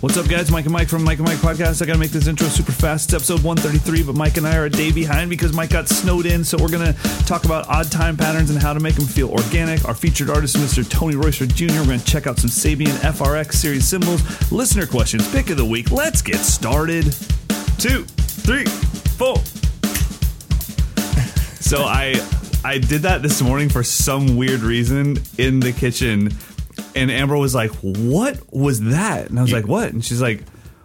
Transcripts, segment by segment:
What's up, guys? Mike and Mike from Mike and Mike Podcast. I got to make this intro super fast. It's episode 133, but Mike and I are a day behind because Mike got snowed in. So we're to talk about odd time patterns and how to make them feel organic. Our featured artist, Mr. Tony Royster Jr. We're to check out some Sabian FRX series cymbals, listener questions, pick of the week. Let's get started. Two, three, four. So I I did that this morning for some weird reason in the kitchen and Amber was like, "What was that?" And I was like, "What?" And she's like,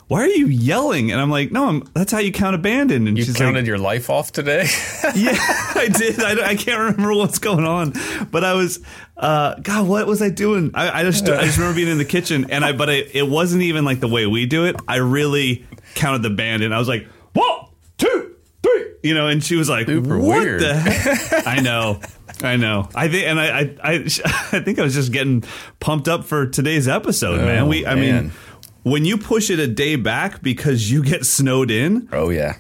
"Why are you yelling?" And I'm like, "No, I'm, that's how you count abandoned." And You she's counted like, your life off today? "Yeah, I did. I, I can't remember what's going on, but I was, uh, God, what was I doing? I, I just, I just remember being in the kitchen, and I, but I, it wasn't even like the way we do it. I really counted the band, and I was like, one, two, three, you know. And she was like, Super "What weird." the heck?" I know." I know. I think, and I, I, I, I think I was just getting pumped up for today's episode, man. Oh, We, I man. mean, when you push it a day back because you get snowed in, oh, yeah.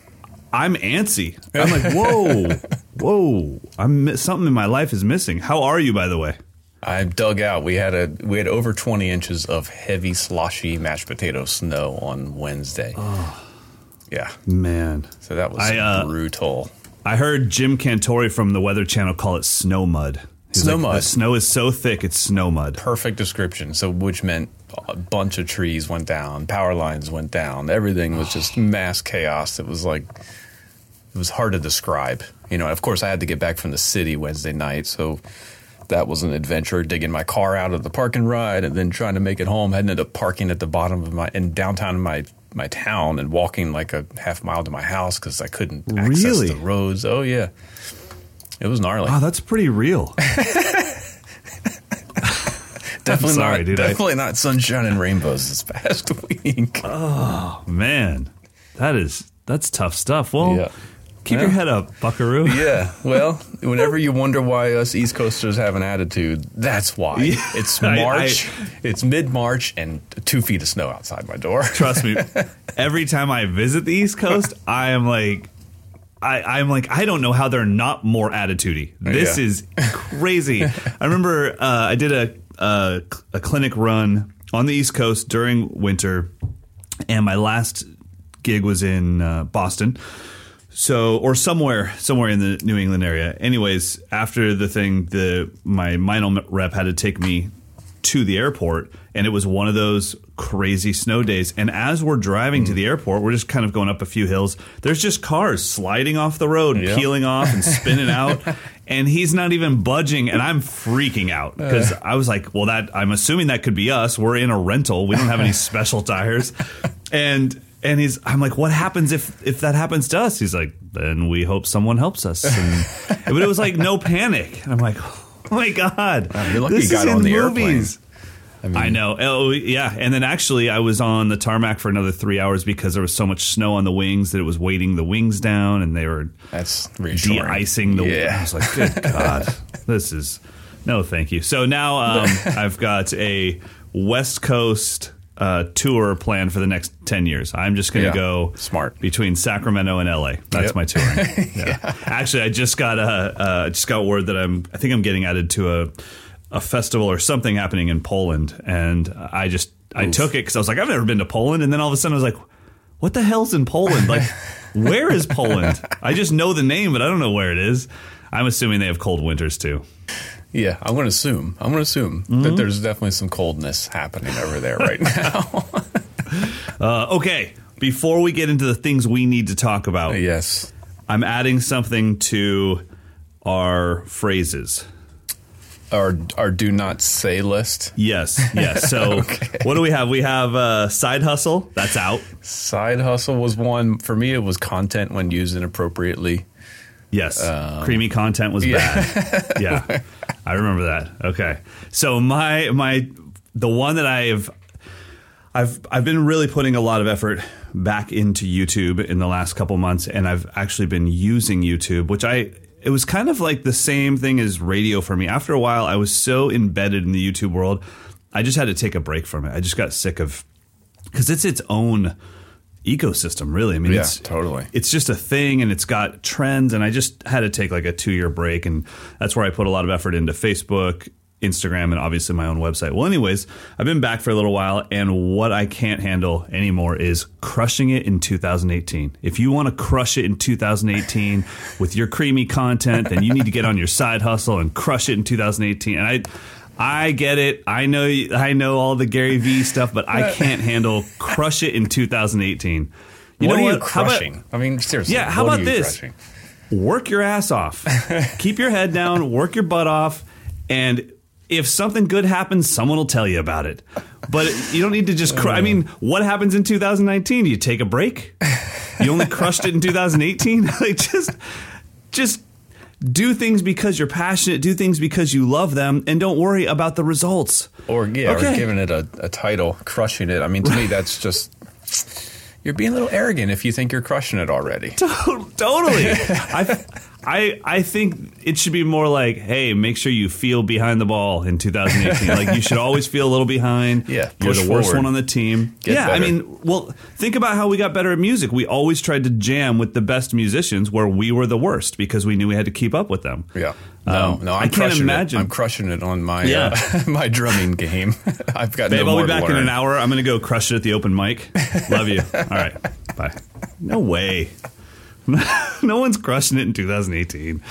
I'm antsy. I'm like, whoa, whoa. I'm something in my life is missing. How are you, by the way? I dug out. We had a we had over 20 inches of heavy, sloshy mashed potato snow on Wednesday. Oh, Yeah. Man, So that was I, uh, brutal. I heard Jim Cantore from the Weather Channel call it snow mud. He's Snow like, mud. The snow is so thick, it's snow mud. Perfect description. So, which meant a bunch of trees went down, power lines went down, everything was just mass chaos. It was like, it was hard to describe. You know, of course, I had to get back from the city Wednesday night. So, that was an adventure digging my car out of the parking ride and then trying to make it home. I ended up parking at the bottom of my, in downtown my, my town and walking like a half mile to my house because I couldn't access Really? the roads. Oh, yeah. It was gnarly. Wow, that's pretty real. definitely sorry, not, dude. I- Definitely not sunshine and rainbows this past week. Oh man, that is that's tough stuff. Well, Yeah. Keep your head up, Buckaroo. Yeah, well, whenever you wonder why us East Coasters have an attitude, that's why. Yeah, It's I- March, it's mid March, and two feet of snow outside my door. Trust me. Every time I visit the East Coast, I am like, I, I'm like, I don't know how they're not more attitudey. This Yeah. is crazy. I remember uh, I did a, a a clinic run on the East Coast during winter, and my last gig was in uh, Boston. So, or somewhere, somewhere in the New England area. Anyways, after the thing, the my Meinl rep had to take me to the airport, and it was one of those crazy snow days. And as we're driving to mm. the airport, we're just kind of going up a few hills. There's just cars sliding off the road, Yeah. peeling off, and spinning out. And he's not even budging, and I'm freaking out uh. because I was like, "Well, that I'm assuming that could be us. We're in a rental. We don't have any special tires." And and he's, I'm like, "What happens if if that happens to us?" He's like, "Then we hope someone helps us." And, but it was like no panic. And I'm like, "Oh my god, you're lucky you this got is in the movies." I mean, I know. Oh, yeah. And then actually, I was on the tarmac for another three hours because there was so much snow on the wings that it was weighting the wings down, and they were That's de-icing the. Yeah. I was like, good God, this is no, thank you. So now um, I've got a West Coast uh, tour plan for the next ten years. I'm just going to Yeah. go Smart. between Sacramento and LA. That's Yep. my tour. Yeah. Actually, I just got a uh, just got word that I'm. I think I'm getting added to a a festival or something happening in Poland, and I just I took it because I was like, I've never been to Poland, and then all of a sudden I was like, what the hell's in Poland? Like, where is Poland? I just know the name, but I don't know where it is. I'm assuming they have cold winters too. Yeah, I'm going to assume. I'm going to assume Mm-hmm. that there's definitely some coldness happening over there right now. Uh, okay, before we get into the things we need to talk about, yes. I'm adding something to our phrases. Our our do not say list. Yes, yes. So, what do we have? We have uh, side hustle. That's out. Side hustle was one for me. It was content when used inappropriately. Yes, um, creamy content was bad. yeah, I remember that. Okay, so my my the one that I've I've I've been really putting a lot of effort back into YouTube in the last couple months, and I've actually been using YouTube, which I it was kind of like the same thing as radio for me. After a while, I was so embedded in the YouTube world, I just had to take a break from it. I just got sick of because it's its own ecosystem, really. I mean, Yeah, it's totally. it's just a thing and it's got trends and i just had to take like a two year break and that's where i put a lot of effort into facebook instagram and obviously my own website well anyways i've been back for a little while and what i can't handle anymore is crushing it in 2018 if you want to crush it in 2018 with your creamy content then you need to get on your side hustle and crush it in 2018 and i I get it. I know. I know all the Gary Vee stuff, but I can't handle crush it in 2018. You what know are you what? About- crushing? I mean, seriously. Yeah, how about you this? crushing? work your ass off. Keep your head down, work your butt off, and if something good happens, someone will tell you about it. But you don't need to just oh, cry. I mean, what happens in 2019? Do you take a break? You only crushed it in 2018? like just just do things because you're passionate, do things because you love them, and don't worry about the results. Or yeah, Okay. or giving it a, a title, crushing it. I mean, to me, that's just you're being a little arrogant if you think you're crushing it already. totally. I, I, I think it should be more like, hey, make sure you feel behind the ball in 2018. like you should always feel a little behind. Yeah, you're the worst forward. one on the team. Get yeah, I mean, well, think about how we got better at music. We always tried to jam with the best musicians, where we were the worst because we knew we had to keep up with them. Yeah. No, Um, no, I'm I can't imagine. It. I'm crushing it on my Yeah. uh, my drumming game. I've got Babe, no I'll be back in an hour. I'm going to go crush it at the open mic. Love you. All right. Bye. No way. no one's crushing it in 2018.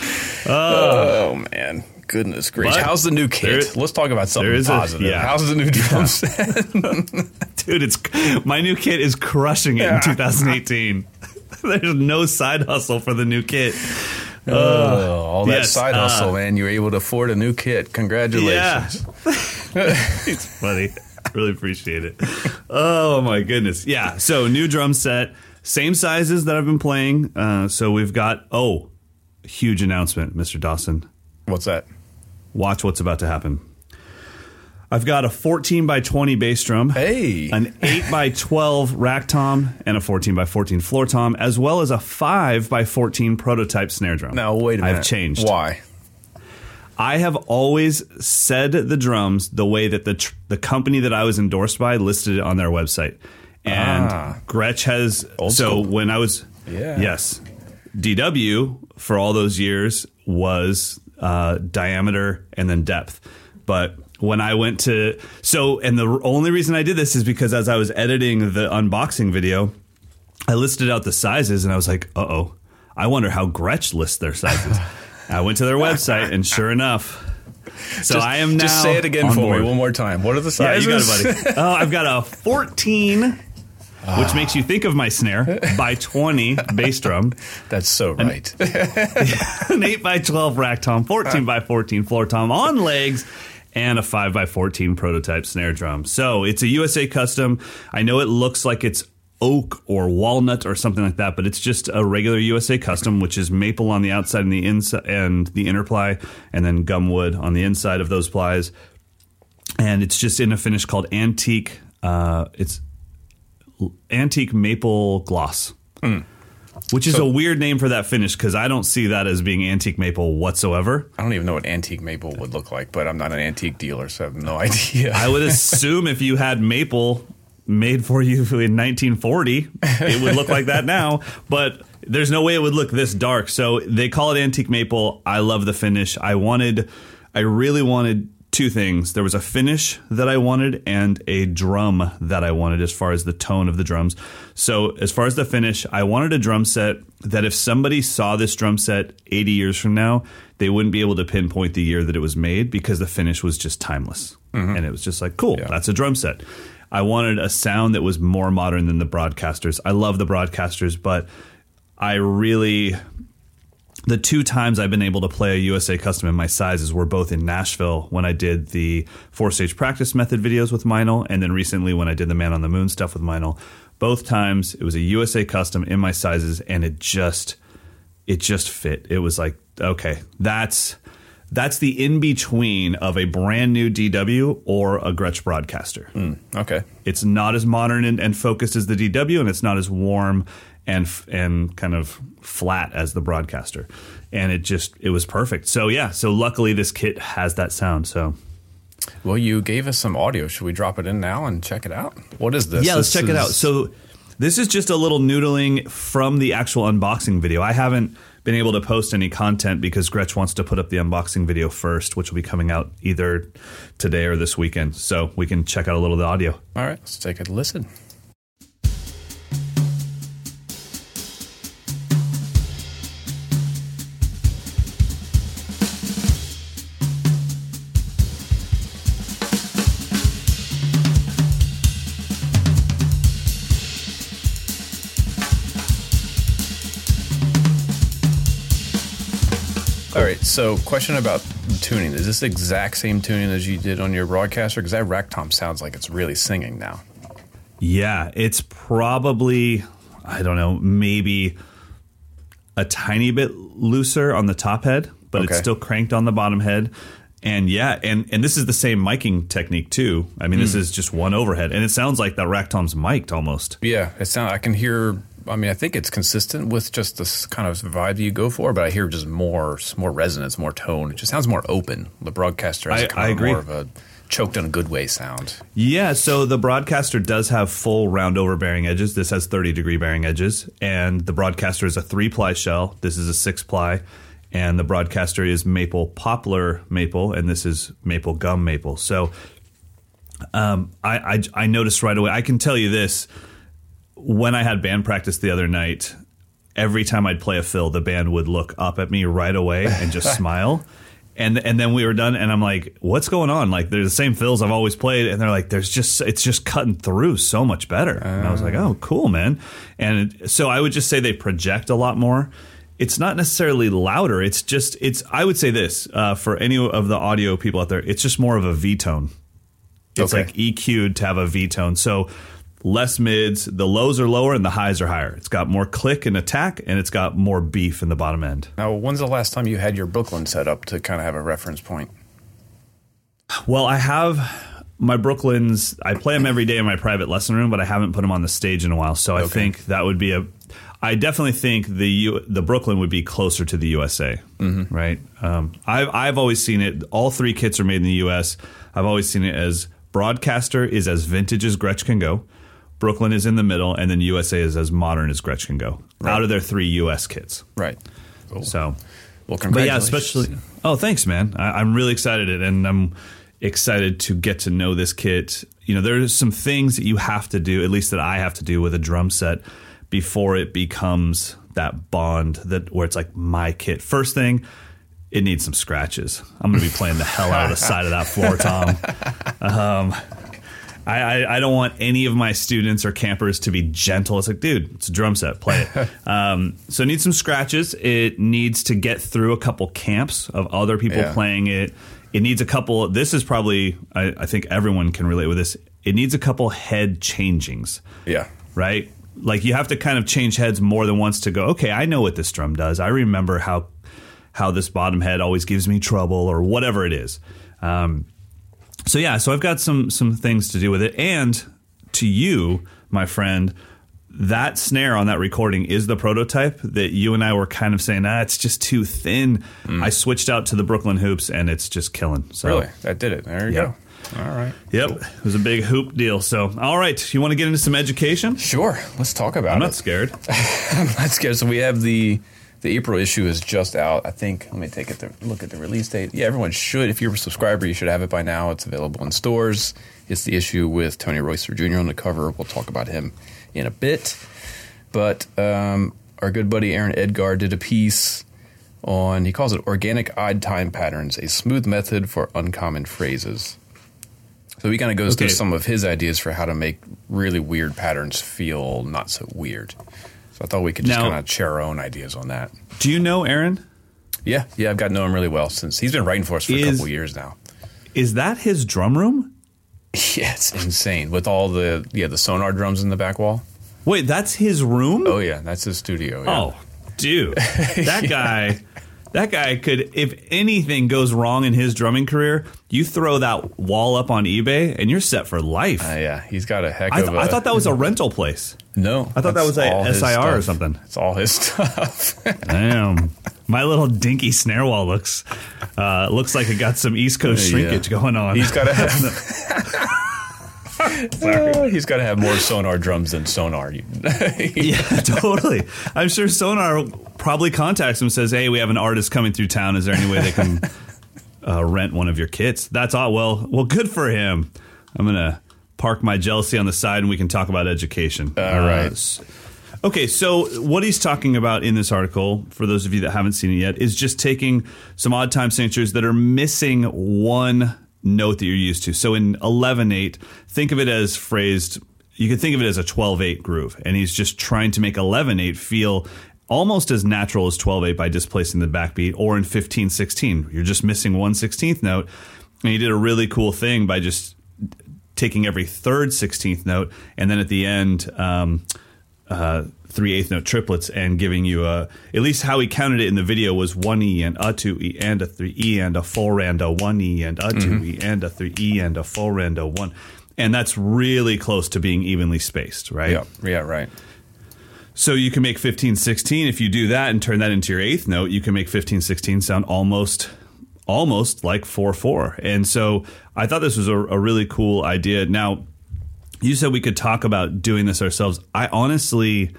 Oh man, goodness gracious! How's the new kit? there- Let's talk about something is a- positive. yeah. How's the new drum set? Dude, it's my new kit is crushing it in 2018. There's no side hustle for the new kit. Oh, all that yes, side uh, hustle, man! You were able to afford a new kit. Congratulations! it's funny. Really appreciate it. Oh my goodness. Yeah. So new drum set, same sizes that I've been playing. Uh, so we've got oh, huge announcement, Mr. Dawson. What's that? Watch what's about to happen. I've got a 14 by 20 bass drum. Hey. An 8 by 12 rack tom and a 14 by 14 floor tom, as well as a 5 by 14 prototype snare drum. Now wait a minute. I've changed. Why? I have always said the drums the way that the tr- the company that I was endorsed by listed it on their website, and Ah. Gretsch has. So school. when I was, Yeah. yes, DW for all those years was uh, diameter and then depth, but when I went to so and the only reason I did this is because as I was editing the unboxing video, I listed out the sizes and I was like, uh oh, I wonder how Gretsch lists their sizes. I went to their website and sure enough. So I am now. Just say it again for board. me one more time. What are the Yeah, sizes? you got it, buddy. oh, I've got a 14, which makes you think of my snare, by 20 bass drum, That's so right. an 8 by 12 rack tom, 14 by 14 floor tom on legs, and a 5 by 14 prototype snare drum. So it's a USA custom. I know it looks like it's oak or walnut or something like that, but it's just a regular USA custom, which is maple on the outside and the inside and the inner ply, and then gumwood on the inside of those plies. and it's just in a finish called antique. Uh, it's antique maple gloss, which is So- a weird name for that finish because I don't see that as being antique maple whatsoever. I don't even know what antique maple would look like, but I'm not an antique dealer, so I have no idea. I would assume if you had maple made for you in 1940, it would look like that now. But there's no way it would look this dark. So they call it antique maple. I love the finish. I wanted, I really wanted two things. There was a finish that I wanted and a drum that I wanted as far as the tone of the drums. So as far as the finish, I wanted a drum set that if somebody saw this drum set 80 years from now, they wouldn't be able to pinpoint the year that it was made because the finish was just timeless. Mm-hmm. And it was just like, cool, Yeah. that's a drum set. I wanted a sound that was more modern than the broadcasters. I love the broadcasters, but I really the two times I've been able to play a USA custom in my sizes were both in Nashville when I did the four stage practice method videos with Meinl, and then recently when I did the Man on the Moon stuff with Meinl. Both times it was a USA custom in my sizes, and it just it just fit. It was like okay, that's that's the in between of a brand new DW or a Gretsch broadcaster. Hmm, okay. It's not as modern and, and focused as the DW, and it's not as warm and and kind of flat as the broadcaster. And it just it was perfect. So yeah. So luckily this kit has that sound. So Well, you gave us some audio. Should we drop it in now and check it out? What is this? yeah, let's This check it out. So this is just a little noodling from the actual unboxing video. I haven't been able to post any content because Gretsch wants to put up the unboxing video first, which will be coming out either today or this weekend. So we can check out a little of the audio. all right, let's take a listen. So question about tuning. Is this the exact same tuning as you did on your broadcaster? Because that rack tom sounds like it's really singing now. Yeah, it's probably I don't know, maybe a tiny bit looser on the top head, but it's still cranked on the bottom head. And yeah, and and this is the same miking technique too. I mean, Hmm. this is just one overhead, and it sounds like that rack tom's mic'd almost. Yeah, it sound. I can hear. I mean, I think it's consistent with just this kind of vibe you go for, but I hear just more, more resonance, more tone. It just sounds more open. The broadcaster has I- kind I of agree. more of a choked in a good way sound. Yeah, so the broadcaster does have full round over bearing edges. This has 30 degree bearing edges, and the broadcaster is a three ply shell. This is a six ply, and the broadcaster is maple poplar maple, and this is maple gum maple. So um, I, I, I noticed right away. I can tell you this when I had band practice the other night, every time I'd play a fill, the band would look up at me right away and just smile. And and then we were done, and I'm like, "What's going on?" Like, they're the same fills I've always played, and they're like, "There's just it's just cutting through so much better." and I was like, "Oh, cool, man!" And so I would just say they project a lot more. It's not necessarily louder. It's just it's. I would say this uh, for any of the audio people out there. It's just more of a V tone. It's Okay. like EQ'd to have a V tone. So less mids, the lows are lower and the highs are higher. It's got more click and attack, and it's got more beef in the bottom end. Now, when's the last time you had your Brooklyn set up to kind of have a reference point? Well, I have my Brooklyns. I play them every day in my private lesson room, but I haven't put them on the stage in a while. So I think that would be a. I definitely think the U, the Brooklyn would be closer to the USA, right? Um, I've I've always seen it. All three kits are made in the U.S. I've always seen it as broadcaster is as vintage as Gretsch can go. Brooklyn is in the middle, and then USA is as modern as Gretsch can go. Out of their three U.S. kits, Right. Cool. so well, but yeah, congratulations. especially. Oh, thanks, man. I, I'm really excited, and I'm excited to get to know this kit. You know, there's some things that you have to do, at least that I have to do with a drum set, before it becomes that bond that where it's like my kit. First thing, it needs some scratches. I'm going to be playing the hell out of the side of that floor, Tom. Um, I, I, I don't want any of my students or campers to be gentle. It's like, dude, it's a drum set, play it. um, so it needs some scratches. It needs to get through a couple camps of other people Yeah. playing it. It needs a couple. This is probably, I, I think everyone can relate with this. It needs a couple head changings Yeah. right? Like you have to kind of change heads more than once to go, okay, I know what this drum does. I remember how how this bottom head always gives me trouble or whatever it is. Um, so yeah, so I've got some some things to do with it, and to you, my friend, that snare on that recording is the prototype that you and I were kind of saying, ah, it's just too thin. I switched out to the Brooklyn hoops, and it's just killing. So Really, that did it. There you Yeah. go. All right. Yep, it was a big hoop deal. So, all right, you want to get into some education? Sure. Let's talk about it. I'm not scared. Let's go. So we have the the April issue is just out. I think. Let me take it. Look at the release date. Yeah, everyone should. If you're a subscriber, you should have it by now. It's available in stores. It's the issue with Tony Royster Jr. on the cover. We'll talk about him in a bit. But um, our good buddy Aaron Edgar did a piece on. He calls it "Organic Odd Time Patterns: A Smooth Method for Uncommon Phrases." So he kind of goes Okay. through some of his ideas for how to make really weird patterns feel not so weird. So I thought we could just kind of share our own ideas on that. Do you know Aaron? Yeah, yeah, I've got to know him really well since he's been writing for us for a couple years now. Is that his drum room? Yeah, it's insane with all the yeah the Sonor drums in the back wall. Wait, that's his room? Oh yeah, that's his studio. Yeah. Oh, dude, that guy, that guy could. If anything goes wrong in his drumming career, you throw that wall up on eBay and you're set for life. Uh, yeah, he's got a heck I, of a. I thought that was a rental place. no. I thought that was a SIR or something. It's all his stuff. Damn, my little dinky snare wall looks uh, looks like it got some East Coast Yeah. shrinkage going on. he's got to have. Uh, he's got to have more Sonor drums than Sonor. yeah, totally. I'm sure Sonor probably contacts him and says, "Hey, we have an artist coming through town. Is there any way they can uh, rent one of your kits?" That's all. Well, well, good for him. I'm gonna park my jealousy on the side, and we can talk about education. All right. s- Okay, so what he's talking about in this article, for those of you that haven't seen it yet, is just taking some odd time signatures that are missing one note that you're used to. So in 11-8, think of it as phrased, you can think of it as a 12-8 groove. And he's just trying to make 11-8 feel almost as natural as 12-8 by displacing the backbeat, or in 15-16, you're just missing one 16th note. And he did a really cool thing by just taking every third 16th note and then at the end um, uh, three eighth note triplets and giving you a at least how he counted it in the video was one e and a two e and a three e and a four and a one e and a 2 e and a three e and a four and a one. And that's really close to being evenly spaced right? Yeah, yeah, right. so you can make 15 16 if you do that and turn that into your eighth note you can make 15 16 sound almost almost like 4 4 and so i thought this was a, a really cool idea. Now you said we could talk about doing this ourselves. I honestly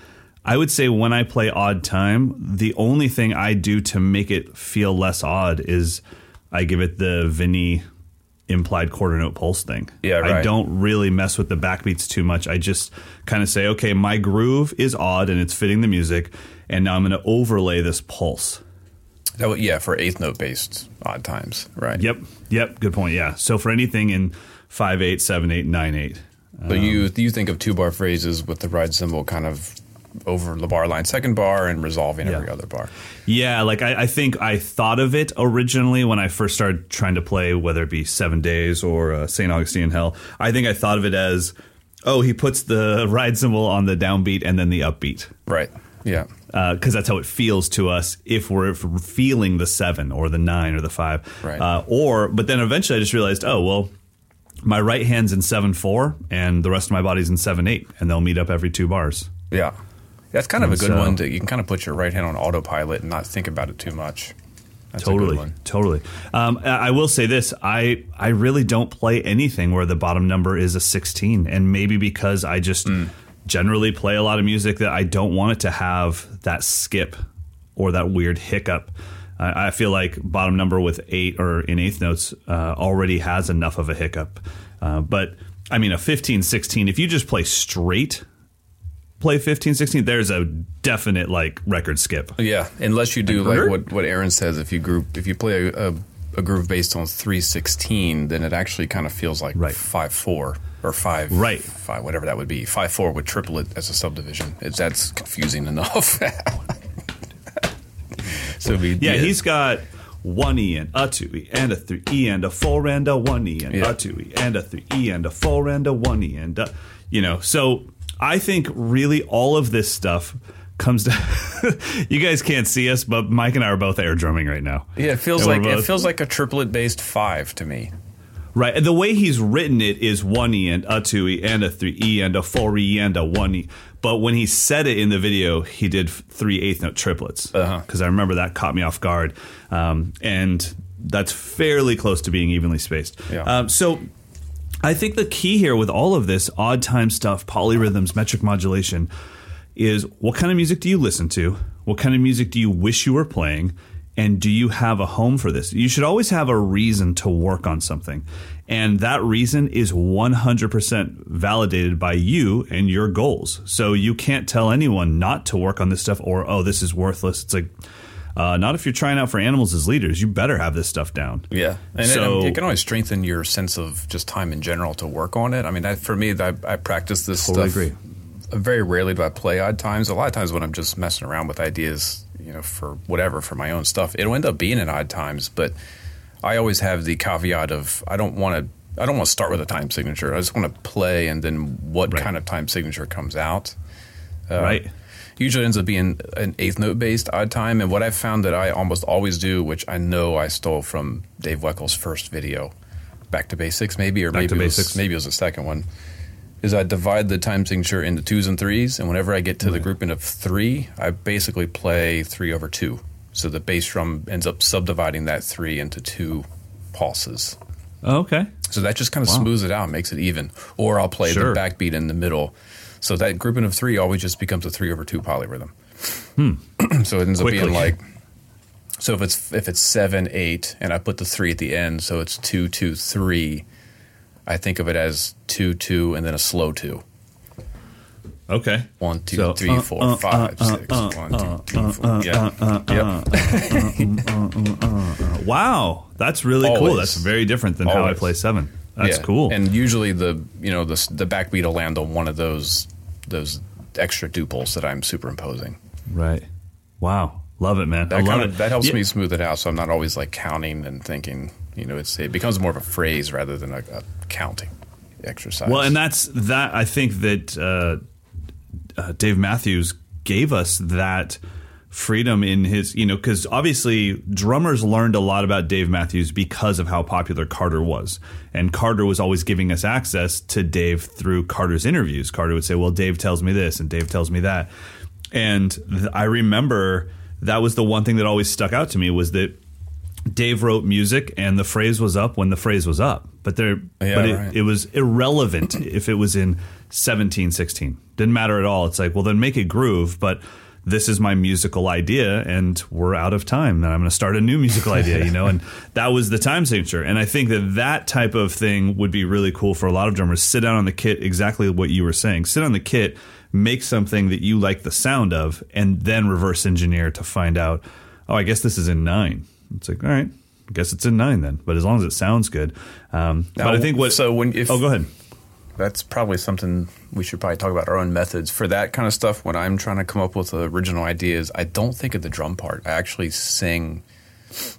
i would say when i play odd time the only thing i do to make it feel less odd is i give it the Vinnie implied quarter note pulse thing Yeah, right. i don't really mess with the backbeats too much i just kind of say okay my groove is odd and it's fitting the music and now i'm going to overlay this pulse That would, yeah, for eighth note based odd times, right? yep yep good point yeah so for anything in 5 8 7 8 9 8 But you um, you think of two bar phrases with the ride cymbal kind of over the bar line second bar and resolving every other bar. Yeah, like I, I think I thought of it originally when I first started trying to play, whether it be Seven Days or uh, St. Augustine in Hell. I think I thought of it as, oh, he puts the ride cymbal on the downbeat and then the upbeat. Right. Yeah. Because that's how it feels to us if we're, if we're feeling the seven or the nine or the five. Right. Uh, or, but then eventually I just realized, oh, well, my right hand's in seven four and the rest of my body's in seven eight, and they'll meet up every two bars. Yeah. That's kind of a good so- one to you can kind of put your right hand on autopilot and not think about it too much. That's a good totally, one. totally. Um, I will say this: I I really don't play anything where the bottom number is a sixteen, and maybe because I just Mm. generally play a lot of music that I don't want it to have that skip or that weird hiccup. I I feel like bottom number with eight or in eighth notes uh, already has enough of a hiccup. Uh, but I mean, a 15, 16, if you just play straight, play 15, 16, there's a definite like record skip. Yeah, unless you do Like, like what, what Aaron says, if you group if you play a, a, a groove based on three sixteen, then it actually kind of feels like Right. five four or five Right. five whatever that would be five four would triple it as a subdivision. It's that's confusing enough. so it'd be, Yeah, he's got one E and a two E and a three E and a four and a one E and Yeah. a two E and a three E and a four and a one E and a, you know. So I think really all of this stuff comes to. you guys can't see us, but Mike and I are both air drumming right now. yeah. It feels And like it feels like a triplet based five to me. Right. And the way he's written it is one E and a two E and a three E and a four E and a one E. But when he said it in the video, he did three eighth note triplets. Uh-huh. Because I remember that caught me off guard. Um, and that's fairly close to being evenly spaced. Yeah. Um, so I think the key here with all of this odd time stuff, polyrhythms, metric modulation, is what kind of music do you listen to? What kind of music do you wish you were playing? And do you have a home for this? You should always have a reason to work on something. And that reason is 100% validated by you and your goals. So you can't tell anyone not to work on this stuff or, oh, this is worthless. It's like, uh, not if you're trying out for animals as leaders. You better have this stuff down. Yeah, and So- it, it can always strengthen your sense of just time in general to work on it. I mean, I, for me, I, I practice this Totally stuff. agree. Very rarely do I play odd times. A lot of times when I'm just messing around with ideas, you know, for whatever for my own stuff, it'll end up being in odd times. But I always have the caveat of I don't want to. I don't want to start with a time signature. I just want to play, and then what Right. kind of time signature comes out. Uh, right. Usually ends up being an eighth note based odd time. And what I've found that I almost always do, which I know I stole from Dave Weckl's first video, Back to Basics, maybe, or Back maybe it was, maybe it was the second one, is I divide the time signature into twos and threes. And whenever I get to the grouping of three, I basically play three over two. So the bass drum ends up subdividing that three into two pulses. Oh, okay. So that just kind of smooths it out, makes it even. Or I'll play Sure. the backbeat in the middle. So that grouping of three always just becomes a three over two polyrhythm. Hmm. so it ends up being like so if it's if it's seven eight and I put the three at the end, so it's two two three. I think of it as two two and then a slow two. Okay. One two So, three uh, four uh, five uh, uh six. uh, One, two, three, four. yeah. yep. Wow, that's really cool. That's very different than how I play seven. That's Yeah. cool. And usually the you know the the backbeat will land on one of those those extra duples that I'm superimposing. right. Wow. Love it, man. I That love kind it. of that helps Yeah. me smooth it out, so I'm not always like counting and thinking. You know, it's it becomes more of a phrase rather than a, a counting exercise. Well, and that's that. I think that uh, uh, Dave Matthews gave us that freedom in his, you know, because obviously drummers learned a lot about Dave Matthews because of how popular Carter was, and Carter was always giving us access to Dave through Carter's interviews. Carter would say, "Well, Dave tells me this, and Dave tells me that," and th- I remember that was the one thing that always stuck out to me was that Dave wrote music and the phrase was up when the phrase was up. But there Yeah, but it, right. it was irrelevant if it was in 1716. Didn't matter at all. It's like, well then make it groove, but this is my musical idea and we're out of time and I'm going to start a new musical idea, you know, and that was the time signature. And I think that that type of thing would be really cool for a lot of drummers. Sit down on the kit, exactly what you were saying. Sit on the kit, make something that you like the sound of, and then reverse engineer to find out, oh, I guess this is in nine. It's like, all right, I guess it's in nine then. But as long as it sounds good. Um, Now, but I think what. so when if oh, go ahead. That's probably something we should probably talk about our own methods for that kind of stuff. When I'm trying to come up with original ideas, I don't think of the drum part. I actually sing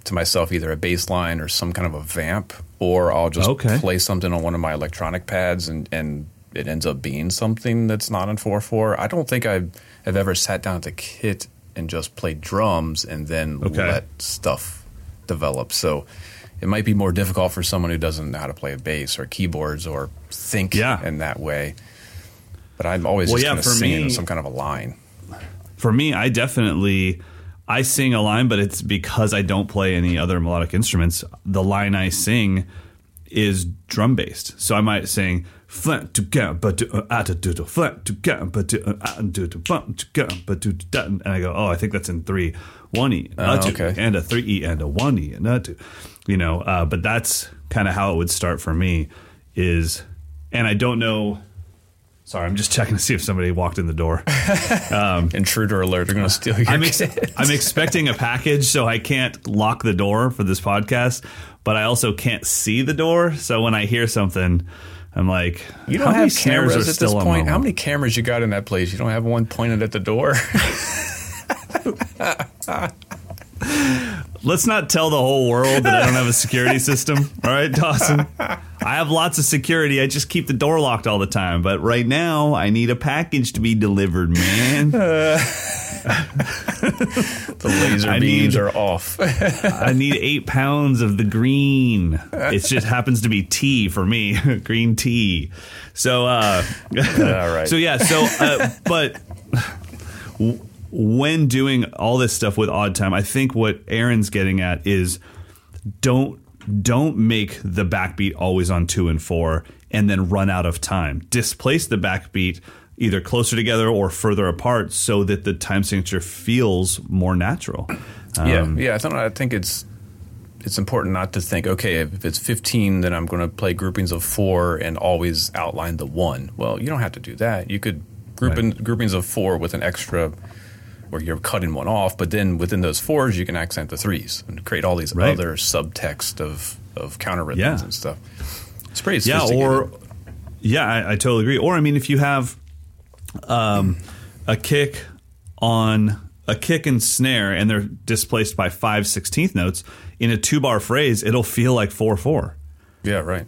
to myself either a bass line or some kind of a vamp, or I'll just Okay. play something on one of my electronic pads and, and it ends up being something that's not in 4 4. I don't think I've, have ever sat down at the kit and just played drums and then Okay. let stuff develop. So it might be more difficult for someone who doesn't know how to play a bass or keyboards or think Yeah. in that way. But I'm always Well, just yeah, kind of singing me- some kind of a line. For me, I definitely I sing a line, but it's because I don't play any other melodic instruments. The line I sing is drum based, so I might sing flat to get but to at to to flat to get uh, ah, but to at to to flat to get but to and I go oh I think that's in three one e a Oh, two okay. and a three e and a one e and a two, you know. Uh, but that's kind of how it would start for me. Is and I don't know. Sorry, I'm just checking to see if somebody walked in the door. Intruder alert! They're going to steal your I'm, ex-. I'm expecting a package, so I can't lock the door for this podcast, but I also can't see the door. So when I hear something, I'm like, You don't have cameras at this point. How many cameras you got in that place? You don't have one pointed at the door. Let's not tell the whole world that I don't have a security system. All right, Dawson. I have lots of security. I just keep the door locked all the time. But right now, I need a package to be delivered, man. the laser I beams need- are off. I need eight pounds of the green. It just happens to be tea for me, green tea. So, uh, All right. so yeah, so uh, but when doing all this stuff with odd time, I think what Aaron's getting at is don't don't make the backbeat always on two and four and then run out of time. Displace the backbeat either closer together or further apart so that the time signature feels more natural. yeah, Um, yeah. I think I think it's it's important not to think, okay, if it's 15, then I'm going to play groupings of four and always outline the one. Well, you don't have to do that. You could group Right. in groupings of four with an extra where you're cutting one off, but then within those fours, you can accent the threes and create all these Right. other subtext of, of counter rhythms Yeah. and stuff. It's pretty yeah or yeah I, I totally agree or i mean if you have um, a kick on a kick and snare and they're displaced by five sixteenth notes in a two bar phrase it'll feel like four four yeah, right.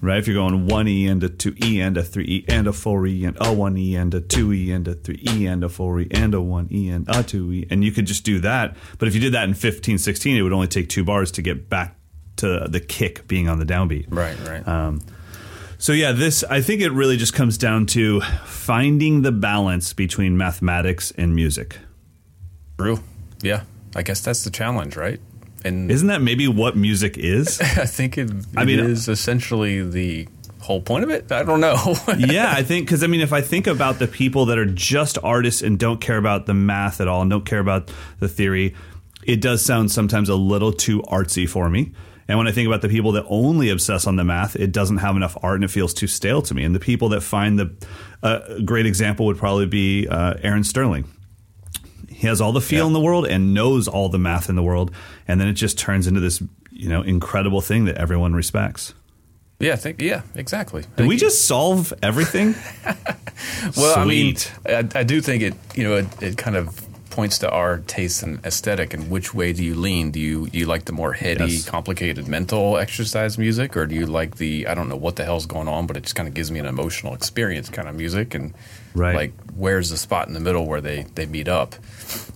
Right if you're going one e and a two e and a three e and a four e and a one e and a two e and a three e and a four e and a one e and a two e and you could just do that but if you did that in 15 16 it would only take two bars to get back to the kick being on the downbeat Right, right. um, so yeah, this I think it really just comes down to finding the balance between mathematics and music. True. Yeah. I guess that's the challenge, right? And Isn't that maybe what music is? I think it, I mean- is essentially the whole point of it. I don't know. yeah, I think because I mean, if I think about the people that are just artists and don't care about the math at all and don't care about the theory, it does sound sometimes a little too artsy for me. And when I think about the people that only obsess on the math, it doesn't have enough art and it feels too stale to me. And the people that find the uh, a great example would probably be uh, Aaron Sterling. He has all the feel Yeah. in the world and knows all the math in the world, and then it just turns into this you know incredible thing that everyone respects. yeah, I think yeah, exactly. Did we just solve everything? well, I mean, I, I do think it. You know, it, it kind of points to our taste and aesthetic and which way do you lean? Do you you like the more heady, Yes. complicated mental exercise music, or do you like the I don't know what the hell's going on, but it just kind of gives me an emotional experience kind of music and. Right. Like, where's the spot in the middle where they, they meet up?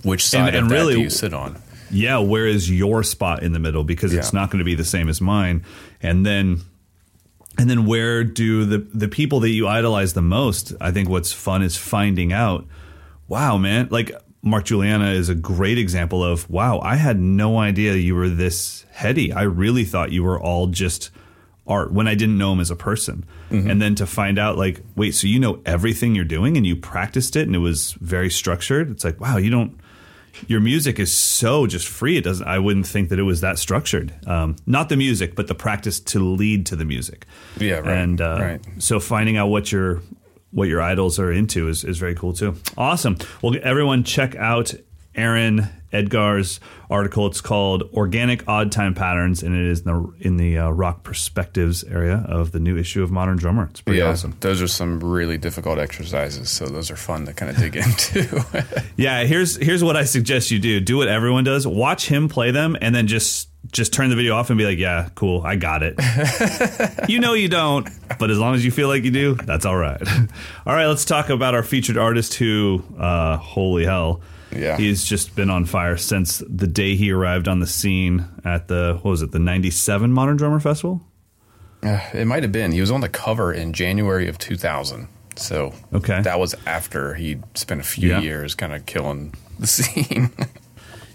Which side and of that really- do you sit on? Yeah, where is your spot in the middle? Because it's not going to be the same as mine. And then and then where do the the people that you idolize the most? I think what's fun is finding out, wow, man, like Mark Guiliana is a great example of, wow, I had no idea you were this heady. I really thought you were all just art when I didn't know him as a person. And then to find out like, wait, so you know everything you're doing and you practiced it and it was very structured. It's like, wow, you don't your music is so just free. It doesn't. I wouldn't think that it was that structured. Um, not the music, but the practice to lead to the music. Yeah, right, And uh, right. so finding out what your what your idols are into is is very cool too. Awesome. Well, everyone check out Aaron Edgar's article. It's called "Organic Odd Time Patterns," and it is in the in the uh, Rock Perspectives area of the new issue of Modern Drummer. It's pretty awesome. Those are some really difficult exercises, so those are fun to kind of dig into. Yeah, here's here's what I suggest you do. Do what everyone does. Watch him play them and then just just turn the video off and be like, "Yeah, cool. I got it." you know you don't, but as long as you feel like you do, that's all right. all right, let's talk about our featured artist who uh holy hell. Yeah. He's just been on fire since the day he arrived on the scene at the what was it, the 97 Modern Drummer Festival? Uh, it might have been. He was on the cover in January of 2000. So Okay. that was after he spent a few Yeah. years kind of killing the scene.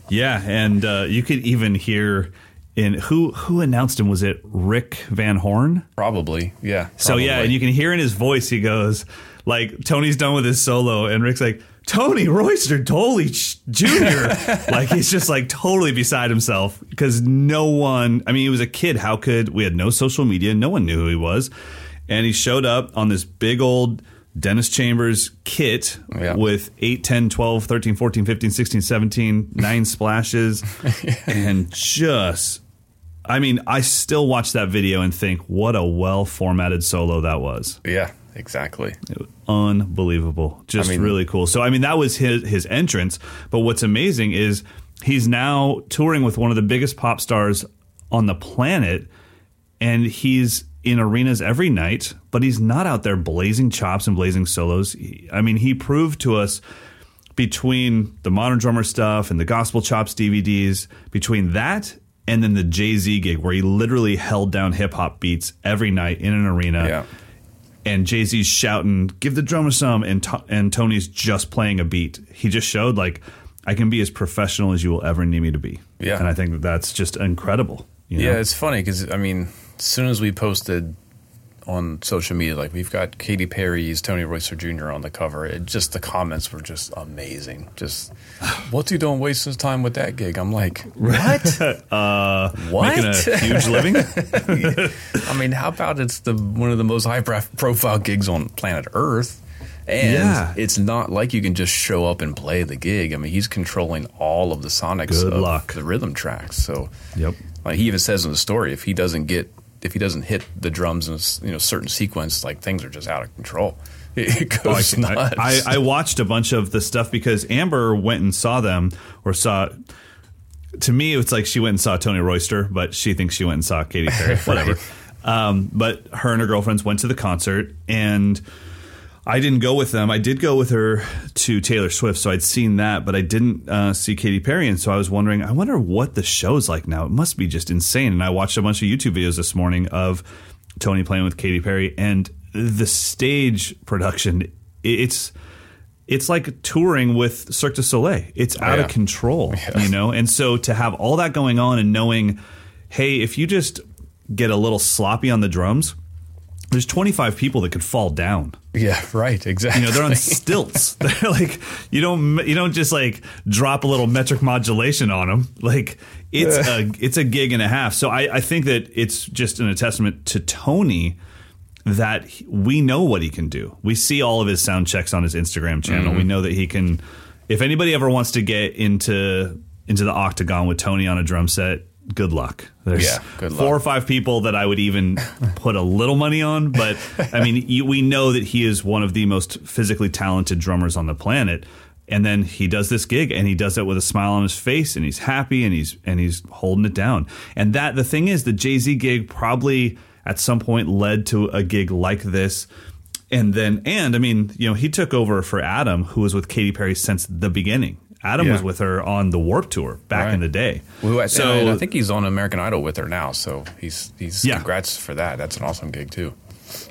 Yeah, and uh, you could even hear in who who announced him was it Rick Van Horn? probably, yeah. So yeah, and you can hear in his voice, he goes like Tony's done with his solo, and Rick's like Tony Royster Dolly Jr. like he's just like totally beside himself because no one. I mean, he was a kid. How could we had no social media? No one knew who he was, and he showed up on this big old. Dennis Chambers kit Yeah. with 8, 10, 12, 13, 14, 15, 16, 17, nine splashes, and just I mean, I still watch that video and think, what a well formatted solo that was. yeah, exactly. Unbelievable. Just I mean- really cool. So, I mean, that was his, his entrance. But what's amazing is he's now touring with one of the biggest pop stars on the planet, and he's in arenas every night, but he's not out there blazing chops and blazing solos. He- I mean, he proved to us between the modern drummer stuff and the gospel chops DVDs, between that and then the Jay Z gig where he literally held down hip hop beats every night in an arena. Yeah. And Jay Z's shouting, "Give the drummer some," and to- and Tony's just playing a beat. He just showed like I can be as professional as you will ever need me to be. Yeah. and I think that that's just incredible. you know? Yeah, it's funny because I mean, soon as we posted on social media, like we've got Katy Perry's Tony Royster Jr. on the cover, it just the comments were just amazing. Just what what's he doing wasting his time with that gig? I'm like, what? uh, What? making a huge living. I mean, how about it's the one of the most high profile gigs on planet Earth? And Yeah. it's not like you can just show up and play the gig. I mean, he's controlling all of the sonics Good of luck. the rhythm tracks. So Yep. like he even says in the story, if he doesn't get, if he doesn't hit the drums in a you know certain sequence, like things are just out of control. It Oh, I, goes can- I, nuts. I, I watched a bunch of the stuff because Amber went and saw them or saw. To me, it's like she went and saw Tony Royster, but she thinks she went and saw Katy Perry. Whatever. um, but her and her girlfriends went to the concert, and I didn't go with them. I did go with her to Taylor Swift, so I'd seen that, but I didn't uh, see Katy Perry, and so I was wondering, I wonder what the show's like now. It must be just insane. And I watched a bunch of YouTube videos this morning of Tony playing with Katy Perry, and the stage production. It's it's like touring with Cirque du Soleil. It's out yeah. of control, you know. And so to have all that going on and knowing, hey, if you just get a little sloppy on the drums, there's 25 people that could fall down. yeah, right, exactly. You know, they're on stilts. They're like you don't you don't just like drop a little metric modulation on them. Like it's a it's a gig and a half. So I, I think that it's just an testament to Tony that we know what he can do. We see all of his sound checks on his Instagram channel. Mm-hmm. We know that he can. If anybody ever wants to get into into the octagon with Tony on a drum set, good luck. There's Yeah, good luck. four or five people that I would even put a little money on, but I mean, you, we know that he is one of the most physically talented drummers on the planet. And then he does this gig, and he does it with a smile on his face, and he's happy, and he's and he's holding it down. And that the thing is, the Jay Z gig probably at some point led to a gig like this. And then, and I mean, you know, he took over for Adam, who was with Katy Perry since the beginning. Adam Yeah. was with her on the Warped Tour back in the day. Well, I, so and I think he's on American Idol with her now, so he's he's Yeah. congrats for that. That's an awesome gig too.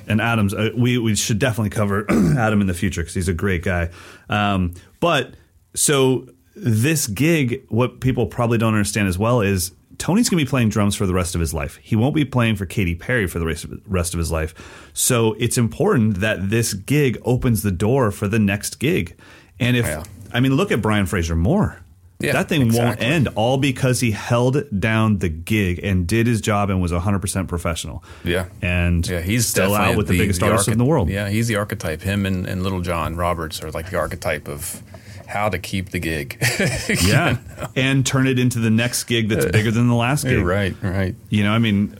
and Adams, uh, we we should definitely cover Adam in the future because he's a great guy. Um, but so this gig, what people probably don't understand as well is Tony's going to be playing drums for the rest of his life. He won't be playing for Katy Perry for the rest of, rest of his life. So it's important that this gig opens the door for the next gig. And if Yeah. I mean, look at Brian Frasier-Moore. Yeah, that thing won't end all because he held down the gig and did his job and was 100% professional. Yeah. And Yeah, he's still out with the, biggest artist archety- in the world. Yeah, he's the archetype. Him and, and Little John Roberts are like the archetype of how to keep the gig. Yeah. and turn it into the next gig that's bigger than the last gig. right, right. You know, I mean,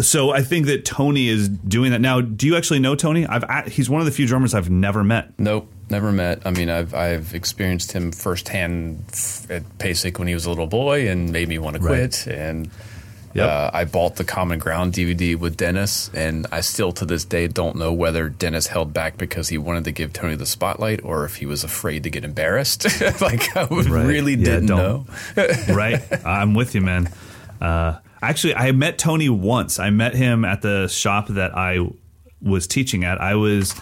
so I think that Tony is doing that now. Do you actually know Tony? I've he's one of the few drummers I've never met. Nope, never met. I mean, I've I've experienced him firsthand at PASIC when he was a little boy and made me want to Right. quit. And Yep. uh, I bought the Common Ground DVD with Dennis, and I still to this day don't know whether Dennis held back because he wanted to give Tony the spotlight or if he was afraid to get embarrassed. like I Right. really Yeah, didn't don't- know. right? I'm with you, man. Uh, actually, I met Tony once. I met him at the shop that I was teaching at. I was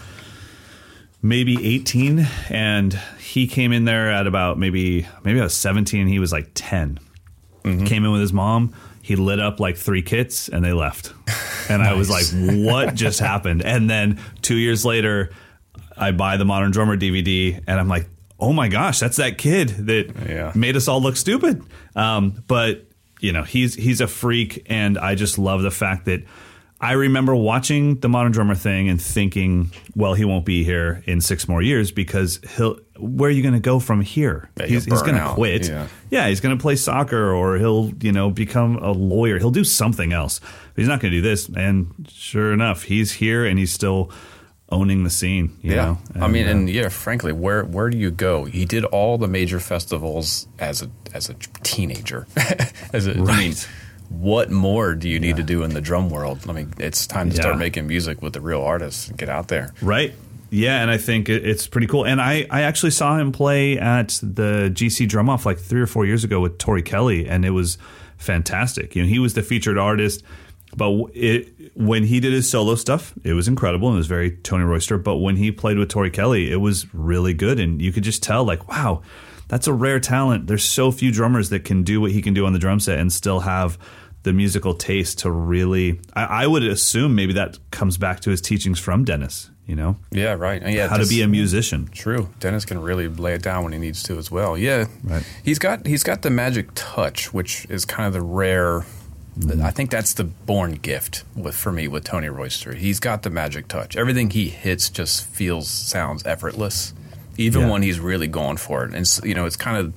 maybe 18, and he came in there at about maybe maybe I was 17. He was like 10. Came in with his mom. He lit up like three kits, and they left. And I was like, "What just happened?" And then two years later, I buy the Modern Drummer DVD, and I'm like, "Oh my gosh, that's that kid that Yeah. made us all look stupid." Um, but you know, he's he's a freak, and I just love the fact that I remember watching the Modern Drummer thing and thinking, "Well, he won't be here in six more years because he'll. Where are you going to go from here? Yeah, he's he's going to quit. Yeah. Yeah, he's going to play soccer or he'll, you know, become a lawyer. He'll do something else. But he's not going to do this. And sure enough, he's here and he's still owning the scene. You Yeah, know? I mean, uh, and yeah, frankly, where where do you go? He did all the major festivals as a as a teenager. as a, I mean, Right. What more do you need to do in the drum world? I mean, it's time to Yeah. start making music with the real artists and get out there. right. Yeah, and I think it's pretty cool. And I, I actually saw him play at the GC Drum Off like three or four years ago with Tori Kelly, and it was fantastic. You know, he was the featured artist, but it, when he did his solo stuff, it was incredible and it was very Tony Royster. But when he played with Tori Kelly, it was really good, and you could just tell, like, wow, that's a rare talent. There's so few drummers that can do what he can do on the drum set and still have the musical taste to really. I, I would assume maybe that comes back to his teachings from Dennis. You know, Yeah, right. Yeah, how to be a musician. True. Dennis can really lay it down when he needs to as well. Yeah. Right. He's got he's got the magic touch, which is kind of the rare mm-hmm. I think that's the born gift with for me with Tony Royster. He's got the magic touch. Everything he hits just feels sounds effortless, even Yeah. when he's really going for it. And you know, it's kind of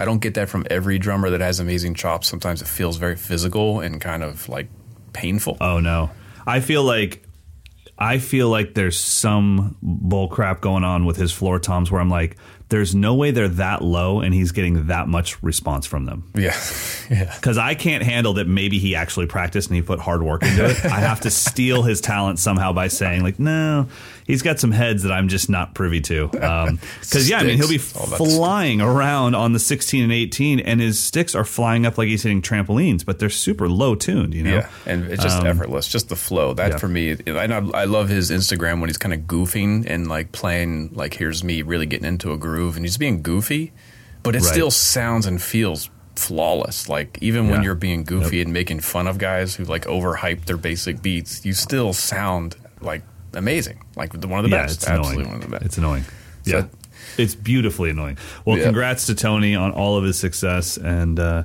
I don't get that from every drummer that has amazing chops. Sometimes it feels very physical and kind of like painful. Oh no. I feel like I feel like there's some bull crap going on with his floor toms where I'm like, there's no way they're that low and he's getting that much response from them. yeah, yeah. Because I can't handle that maybe he actually practiced and he put hard work into it. I have to steal his talent somehow by saying, like, no, he's got some heads that I'm just not privy to. Um, because, yeah, I mean, he'll be Sticks. All that flying around on the 16 and 18, and his sticks are flying up like he's hitting trampolines, but they're super low tuned, you know? Yeah, and it's just um, effortless, just the flow. That yeah. for me, I know I love his Instagram when he's kind of goofing and like playing. Like here's me really getting into a groove, and he's being goofy, but it Right. still sounds and feels flawless. Like even when you're being goofy and making fun of guys who like overhype their basic beats, you still sound like amazing, like one of the yeah, best. it's Absolutely annoying. one of the best. It's annoying. So- yeah. It's beautifully annoying. Well, Yeah. congrats to Tony on all of his success. And uh,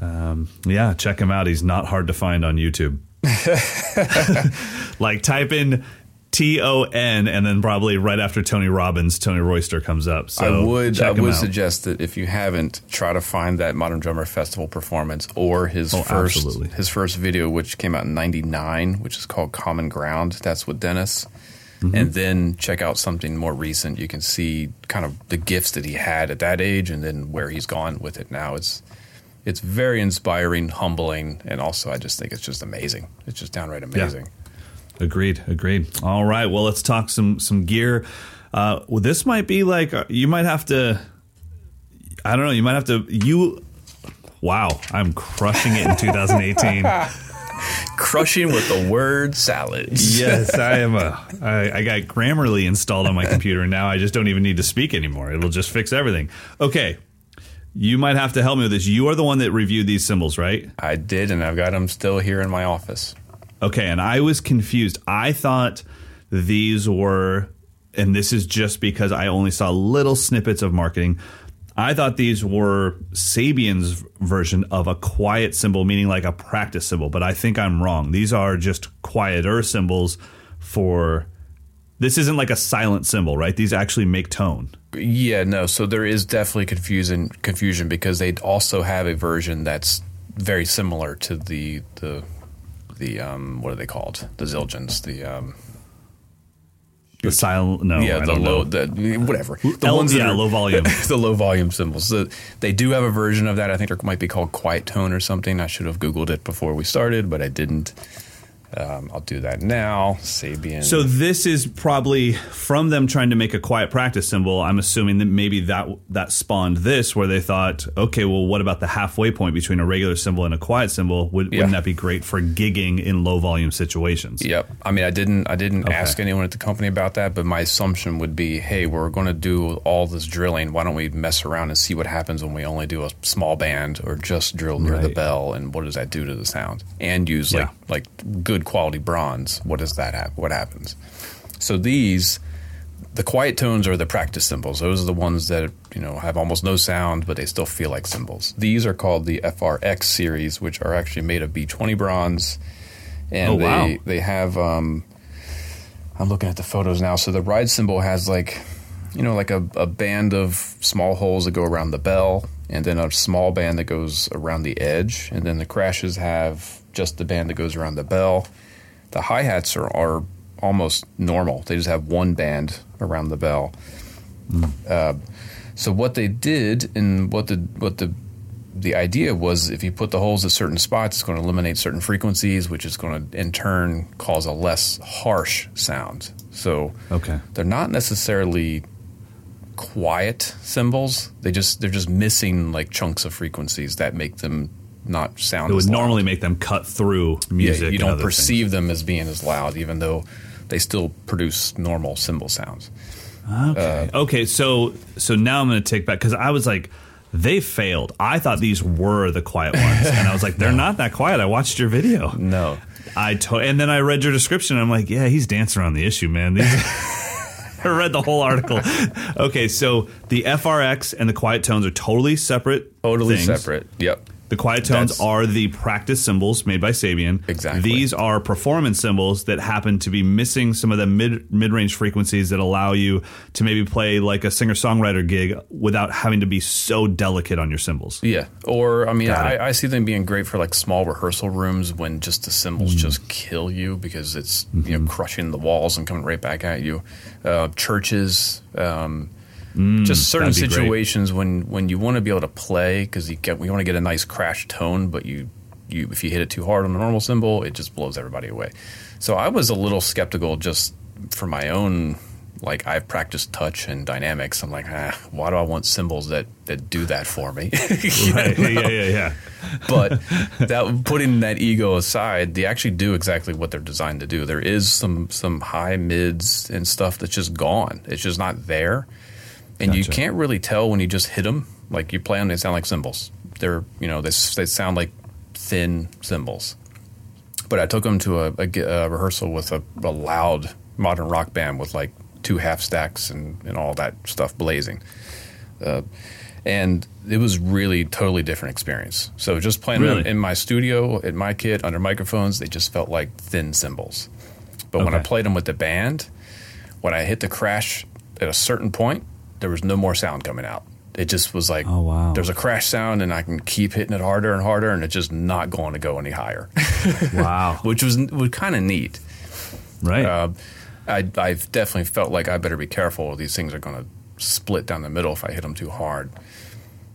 um, yeah, check him out. He's not hard to find on YouTube. like type in T O N and then probably right after Tony Robbins, Tony Royster comes up. So I would I would suggest that if you haven't, try to find that Modern Drummer Festival performance or his Oh, first absolutely. his first video, which came out in '99, which is called Common Ground. That's with Dennis. Mm-hmm. And then check out something more recent. You can see kind of the gifts that he had at that age, and then where he's gone with it now. It's it's very inspiring, humbling, and also I just think it's just amazing. It's just downright amazing. Agreed. Agreed. All right. Well, let's talk some some gear. Uh, well, this might be like uh, you might have to. I don't know. You might have to. You. Wow, I'm crushing it in 2018. Crushing with the word salads. yes, I am a. I, I got Grammarly installed on my computer, and now I just don't even need to speak anymore. It'll just fix everything. Okay, you might have to help me with this. You are the one that reviewed these cymbals, right? I did, and I've got them still here in my office. Okay, and I was confused. I thought these were, and this is just because I only saw little snippets of marketing. I thought these were Sabian's version of a quiet cymbal, meaning like a practice cymbal, but I think I'm wrong. These are just quieter cymbals for. This isn't like a silent cymbal, right? These actually make tone. Yeah, no. So there is definitely confusion confusion because they also have a version that's very similar to the the the um what are they called? The Zildjians. The um The silent, no, yeah, I the don't low know. the whatever. The L- ones that yeah, are- low volume. the low volume cymbals. So they do have a version of that. I think it might be called quiet tone or something. I should have googled it before we started, but I didn't. Um, I'll do that now. Sabian. So this is probably from them trying to make a quiet practice cymbal. I'm assuming that maybe that that spawned this, where they thought, okay, well, what about the halfway point between a regular cymbal and a quiet cymbal? Would, Yeah. Wouldn't that be great for gigging in low volume situations? Yep. I mean, I didn't. I didn't Okay. ask anyone at the company about that, but my assumption would be, hey, we're going to do all this drilling. Why don't we mess around and see what happens when we only do a small band or just drill near the bell, and what does that do to the sound? And use like Yeah. like good quality bronze. What does that have? What happens? So these. The quiet tones are the practice cymbals. Those are the ones that you know have almost no sound, but they still feel like cymbals. These are called the FRX series, which are actually made of B20 bronze, and Oh, wow. they they have um, I'm looking at the photos now. So the ride cymbal has like, you know, like a, a band of small holes that go around the bell, and then a small band that goes around the edge, and then the crashes have just the band that goes around the bell. The hi hats are, are almost normal. They just have one band around the bell. Uh, so what they did and what the what the the idea was if you put the holes at certain spots, it's going to eliminate certain frequencies, which is going to in turn cause a less harsh sound. So Okay. they're not necessarily quiet cymbals. They just they're just missing like chunks of frequencies that make them not sound. It would normally make them cut through music. Yeah, you don't perceive things. them as being as loud, even though they still produce normal cymbal sounds. Okay. Uh, okay. So so now I'm going to take back because I was like, they failed. I thought these were the quiet ones, and I was like, they're not that quiet. I watched your video. No, I to- and then I read your description. And I'm like, yeah, he's dancing around the issue, man. These- I read the whole article. Okay, so the FRX and the quiet tones are totally separate. totally things. separate. Yep. The quiet tones That's- are the practice cymbals made by Sabian. Exactly. These are performance cymbals that happen to be missing some of the mid mid range frequencies that allow you to maybe play like a singer songwriter gig without having to be so delicate on your cymbals. Yeah, or I mean, Got it. I, I see them being great for like small rehearsal rooms when just the cymbals Mm. just kill you because it's you Mm-hmm. know crushing the walls and coming right back at you. Uh, churches, um, just certain Mm, great. situations when when you want to be able to play because you get you want to get a nice crash tone, but you you if you hit it too hard on the normal cymbal, it just blows everybody away. So I was a little skeptical just for my own. Like I've practiced touch and dynamics. I'm like, ah, why do I want cymbals that, that do that for me? Right. know? yeah, yeah, yeah. but that putting that ego aside, they actually do exactly what they're designed to do. There is some some high mids and stuff that's just gone. It's just not there, and you can't really tell when you just hit them. Like you play them, they sound like cymbals. They're you know they they sound like thin cymbals. But I took them to a, a a rehearsal with a, a loud modern rock band with like two half stacks and, and all that stuff blazing Uh, and it was really totally different experience. So just playing them Really? in my studio at my kit under microphones, they just felt like thin cymbals. But when I played them with the band, when I hit the crash at a certain point, there was no more sound coming out. It just was like Oh, wow. there's a crash sound, and I can keep hitting it harder and harder, and it's just not going to go any higher, Wow. which was was kind of neat. Right. Uh, I, I've definitely felt like I better be careful. These things are going to split down the middle if I hit them too hard.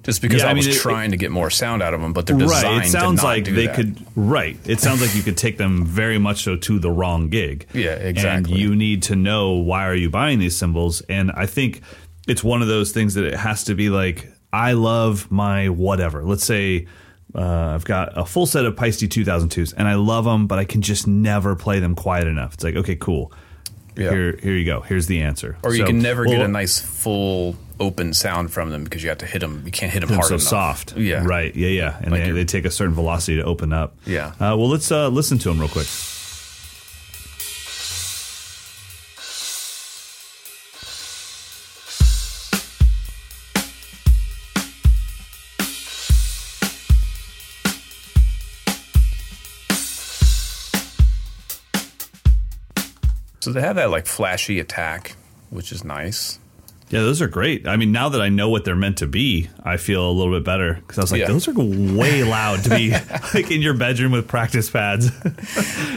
Just because Yeah, I, I mean, was it- trying to get more sound out of them, but they're designed right. It sounds to not like do they that. could. Right. It sounds like you could take them very much so to the wrong gig. Yeah, And exactly. you need to know why are you buying these cymbals, and I think it's one of those things that it has to be like I love my whatever. Let's say. Uh, I've got a full set of Paiste 2002s, and I love them, but I can just never play them quiet enough. It's like, okay, cool. Yeah. Here, here you go. Here's the answer. Or you can never get a nice full open sound from them because you have to hit them. You can't hit them hard so enough. soft. Yeah, Right. Yeah. Yeah. And Like they, they take a certain velocity to open up. Yeah. Uh, well, let's uh, listen to them real quick. So they have that like flashy attack, which is nice. Yeah, those are great. I mean, now that I know what they're meant to be, I feel a little bit better because I was like, Yeah. those are way loud to be like in your bedroom with practice pads.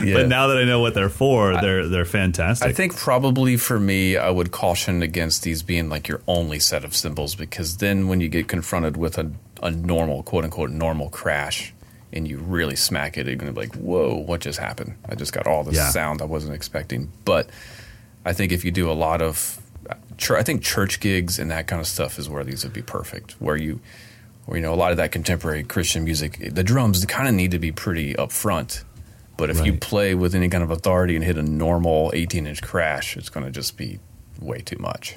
Yeah. But now that I know what they're for, they're they're fantastic. I think probably for me, I would caution against these being like your only set of cymbals because then when you get confronted with a, a normal, quote unquote, normal crash and you really smack it, you're going to be like, whoa, what just happened? I just got all this Yeah. sound I wasn't expecting. But I think if you do a lot of, I think church gigs and that kind of stuff is where these would be perfect, where you, you know a lot of that contemporary Christian music, the drums kind of need to be pretty upfront. But if you play with any kind of authority and hit a normal 18 inch crash, it's going to just be way too much.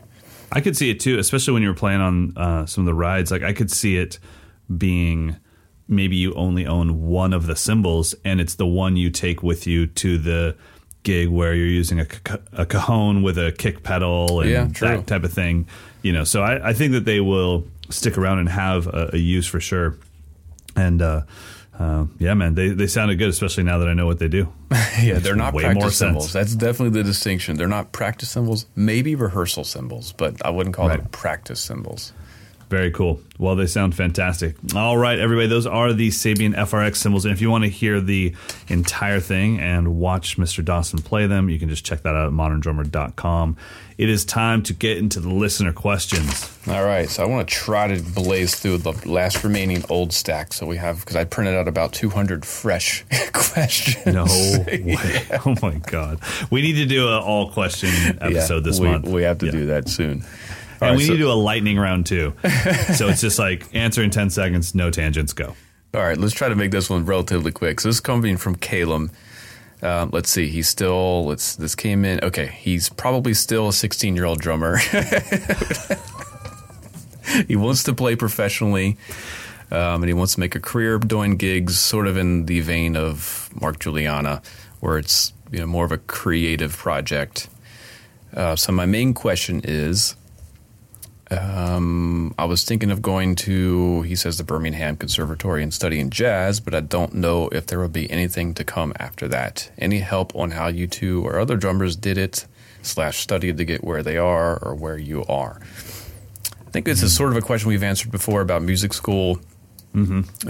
I could see it too, especially when you were playing on uh, some of the rides. Like I could see it being maybe you only own one of the cymbals, and it's the one you take with you to the gig where you're using a, a cajon with a kick pedal and Yeah, that type of thing. You know, so I, I think that they will stick around and have a, a use for sure. And uh, uh, yeah, man, they they sounded good, especially now that I know what they do. Yeah, they're not way practice sense. That's definitely the distinction. They're not practice cymbals, maybe rehearsal cymbals, but I wouldn't call them practice cymbals. Very cool. Well, they sound fantastic. All right, everybody, those are the Sabian FRX cymbals. And if you want to hear the entire thing and watch Mr. Dawson play them, you can just check that out at moderndrummer.com. It is time to get into the listener questions. All right, so I want to try to blaze through the last remaining old stack. So we have because I printed out about 200 fresh questions. No way! Oh my god, we need to do an all question episode Yeah, this we, month. We have to Yeah. do that soon. And All we right, need to do a lightning round too. so it's just like answer in ten seconds, no tangents, go. All right, let's try to make this one relatively quick. So this is coming from Caleb. Um, let's see, he's still. Let's. This came in. Okay, he's probably still a 16 year old drummer. he wants to play professionally, um, and he wants to make a career doing gigs, sort of in the vein of Mark Guiliana, where it's you know more of a creative project. Uh, so my main question is, um, I was thinking of going to, he says, the Birmingham Conservatory and studying jazz, but I don't know if there will be anything to come after that. Any help on how you two or other drummers did it, slash studied to get where they are or where you are? I think this is sort of a question we've answered before about music school.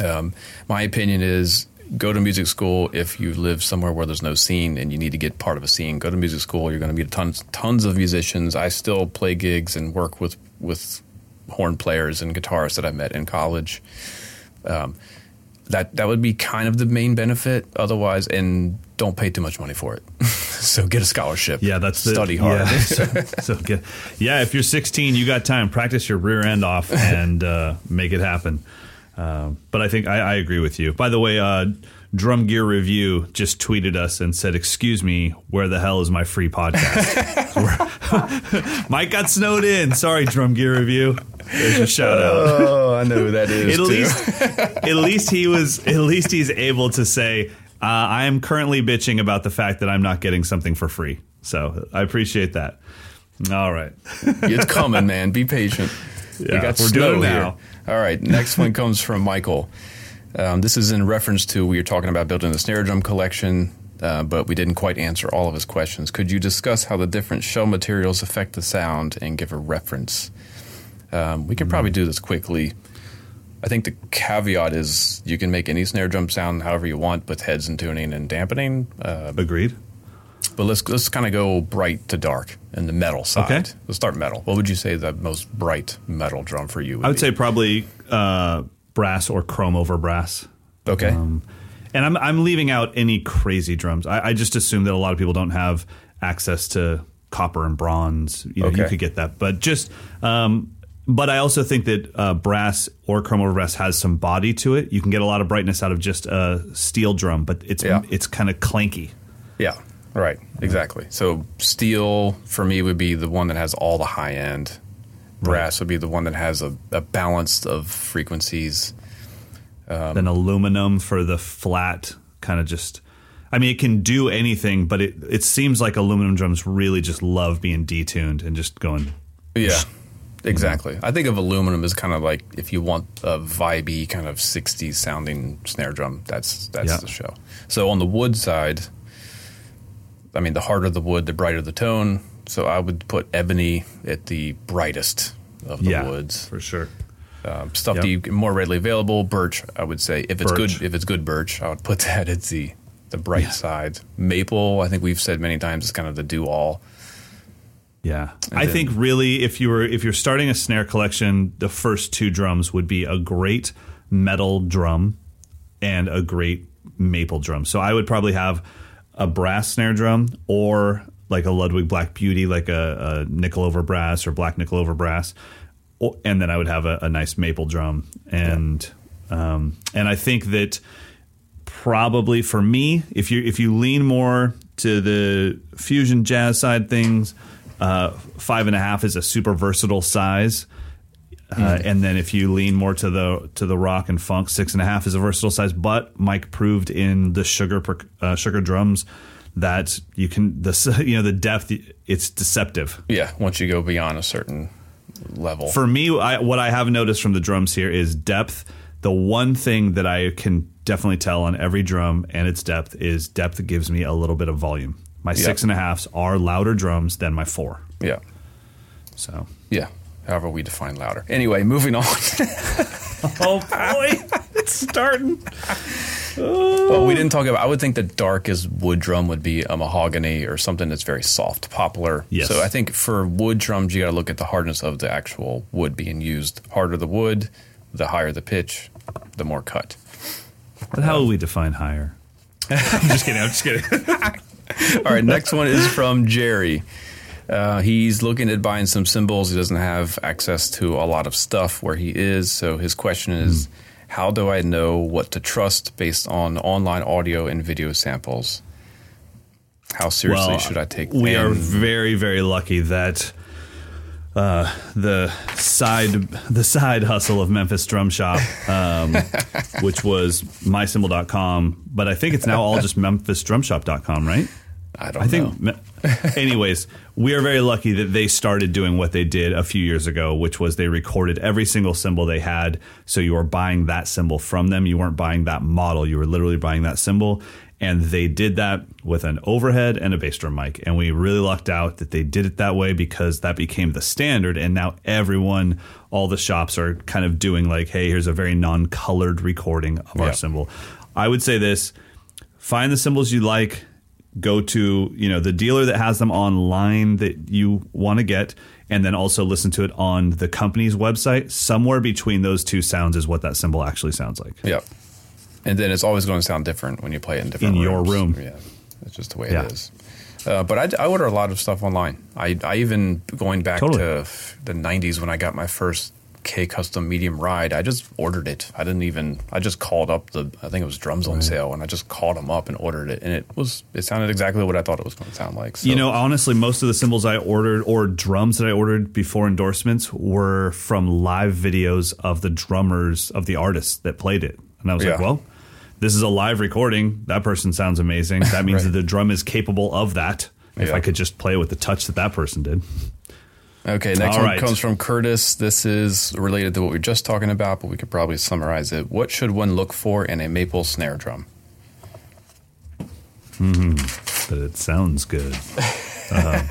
Um, my opinion is go to music school if you live somewhere where there's no scene and you need to get part of a scene. Go to music school. You're going to meet tons tons of musicians. I still play gigs and work with with horn players and guitarists that I met in college. Um, that that would be kind of the main benefit. Otherwise, and don't pay too much money for it. so get a scholarship. Yeah, that's the, study hard. Yeah, so, so get, yeah, if you're 16, you got time. Practice your rear end off and uh, make it happen. Uh, but I think I, I agree with you. By the way, uh, Drum Gear Review just tweeted us and said, "Excuse me, where the hell is my free podcast?" Mike got snowed in. Sorry, Drum Gear Review. There's a shout out. oh, I know who that is. at least at least he was at least he's able to say uh, I am currently bitching about the fact that I'm not getting something for free. So I appreciate that. All right. It's coming, man. Be patient. Yeah, we got we're snow doing it here. All right. Next one comes from Michael. Um, this is in reference to we were talking about building the snare drum collection, uh, but we didn't quite answer all of his questions. Could you discuss how the different shell materials affect the sound and give a reference? Um, we can probably do this quickly. I think the caveat is you can make any snare drum sound however you want with heads and tuning and dampening. Uh, Agreed. But let's let's kind of go bright to dark in the metal side. Okay. Let's start metal. What would you say the most bright metal drum for you? Would I would be? say probably uh, brass or chrome over brass. okay. Um, and I'm I'm leaving out any crazy drums. I, I just assume that a lot of people don't have access to copper and bronze. You know, you could get that, but just. Um, but I also think that uh, brass or chrome over brass has some body to it. You can get a lot of brightness out of just a steel drum, but it's Yeah. it's kind of clanky. yeah. Right. Exactly. So steel for me would be the one that has all the high end. Brass would be the one that has a, a balance of frequencies. Um, then aluminum for the flat kind of just. I mean, it can do anything, but it it seems like aluminum drums really just love being detuned and just going. Yeah. Exactly. I think of aluminum as kind of like if you want a vibey kind of 60s sounding snare drum, that's that's Yeah. the show. So on the wood side, I mean the harder the wood, the brighter the tone. So I would put ebony at the brightest of the yeah, woods. for sure. Um, stuff Yep. that you get more readily available, birch, I would say if it's Birch. good if it's good birch, I would put that at the the bright Yeah. side. Maple, I think we've said many times is kind of the do all. Yeah, And I then- think really if you were if you're starting a snare collection, the first two drums would be a great metal drum and a great maple drum. So I would probably have a brass snare drum or like a Ludwig Black Beauty, like a, a nickel over brass or black nickel over brass, or, and then I would have a, a nice maple drum. And um, and I think that probably for me, if you if you lean more to the fusion jazz side things, uh, five and a half is a super versatile size. Uh, and then if you lean more to the to the rock and funk, six and a half is a versatile size. But Mike proved in the sugar uh, sugar drums that you can the you know the depth it's deceptive. Yeah, once you go beyond a certain level. For me, I, what I have noticed from the drums here is depth. The one thing that I can definitely tell on every drum and its depth is depth gives me a little bit of volume. My Yeah. six and a halfs are louder drums than my four. yeah. So Yeah. However we define louder. Anyway, moving on. Oh boy, it's starting. well, we didn't talk about. I would think the darkest wood drum would be a mahogany or something that's very soft, poplar. Yes. So I think for wood drums, you got to look at the hardness of the actual wood being used. Harder the wood, the higher the pitch, the more cut. But how will we define higher? I'm just kidding. I'm just kidding. All right, next one is from Jerry. Uh, he's looking at buying some cymbals. He doesn't have access to a lot of stuff where he is. So his question is How do I know what to trust based on online audio and video samples? How seriously should I take We are very, very lucky that uh, the side the side hustle of Memphis Drum Shop, um, which was mycymbal.com, but I think it's now all just memphisdrumshop.com, right? I don't I think. know. me- anyways, we are very lucky that they started doing what they did a few years ago, which was they recorded every single cymbal they had. So you were buying that cymbal from them. You weren't buying that model. You were literally buying that cymbal. And they did that with an overhead and a bass drum mic. And we really lucked out that they did it that way because that became the standard. And now everyone, all the shops are kind of doing like, hey, here's a very non colored recording of Yeah. our cymbal. I would say this find the cymbals you like go to you know the dealer that has them online that you want to get and then also listen to it on the company's website somewhere between those two sounds is what that cymbal actually sounds like Yep. And then it's always going to sound different when you play it in different In your room. Yeah, it's just the way Yeah. it is. Uh, but I, I order a lot of stuff online. I, I even going back Totally. to the '90s when I got my first K custom medium ride. I just ordered it. I didn't even. I just called up the. I think it was drums on sale, and I just called them up and ordered it, and it was. It sounded exactly what I thought it was going to sound like. So, you know honestly most of the cymbals i ordered or drums that i ordered before endorsements were from live videos of the drummers of the artists that played it and i was like well this is a live recording that person sounds amazing that means Right. that the drum is capable of that if Yeah. i could just play with the touch that that person did Okay, next All one right. comes from Curtis. This is related to what we were just talking about, but we could probably summarize it. What should one look for in a maple snare drum? Hmm, but it sounds good. Um,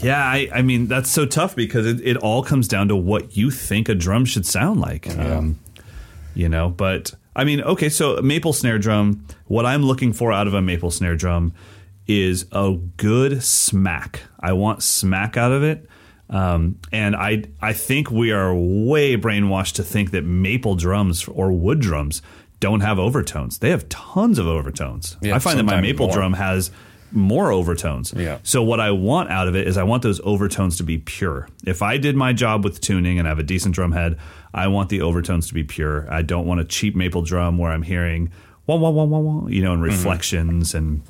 yeah, I, I mean that's so tough because it, it all comes down to what you think a drum should sound like. Um, you know, but I mean, okay, so maple snare drum. What I'm looking for out of a maple snare drum is a good smack. I want smack out of it. Um, and I I think we are way brainwashed to think that maple drums or wood drums don't have overtones. They have tons of overtones. Yeah, I find that my maple more. drum has more overtones. Yeah. So what I want out of it is I want those overtones to be pure. If I did my job with tuning and I have a decent drum head, I want the overtones to be pure. I don't want a cheap maple drum where I'm hearing wah wah wah wah wah, you know, and Mm-hmm. reflections and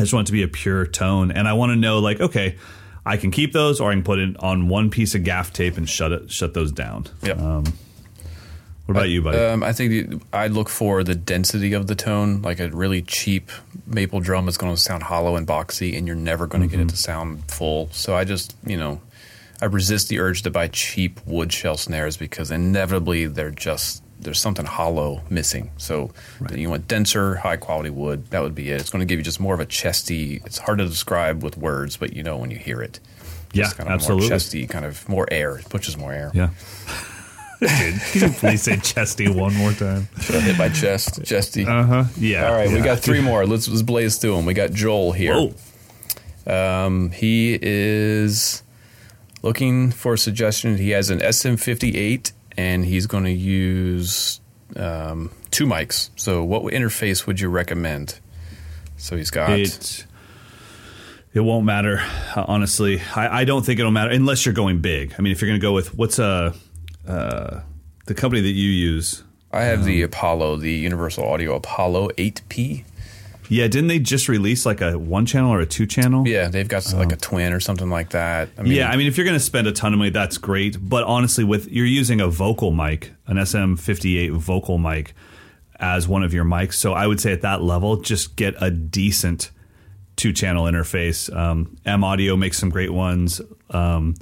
I just want it to be a pure tone. And I want to know like, okay, I can keep those or I can put it on one piece of gaff tape and shut it shut those down. Yep. Um, what about you, buddy? Um, I think the- I look for the density of the tone. Like a really cheap maple drum is going to sound hollow and boxy, and you're never going to get it to sound full. So I just, you know, I resist the urge to buy cheap wood shell snares because inevitably they're just there's something hollow missing. So you want denser, high quality wood. That would be it. It's going to give you just more of a chesty. It's hard to describe with words, but you know when you hear it. Yeah, Just kind of absolutely. More chesty, kind of more air. It pushes more air. yeah. Dude, can you please say chesty one more time? Should I hit my chest, chesty? Uh huh. Yeah. All right, we got three more. Let's, let's blaze through them. We got Joel here. Um, he is looking for a suggestion. He has an SM58 and he's going to use um, two mics. So, what interface would you recommend? So, he's got. It it won't matter. Honestly, I, I don't think it'll matter unless you're going big. I mean, if you're going to go with what's uh, uh, the company that you use. I have Um, the Apollo, the Universal Audio Apollo 8P. Yeah, didn't they just release like a one channel or a two channel? Yeah, they've got like a twin or something like that. I mean, Oh. yeah, I mean, if you're going to spend a ton of money, that's great. But honestly, with you're using a vocal mic, an SM58 vocal mic, as one of your mics, so I would say at that level, just get a decent two channel interface. Um, M Audio makes some great ones. Um,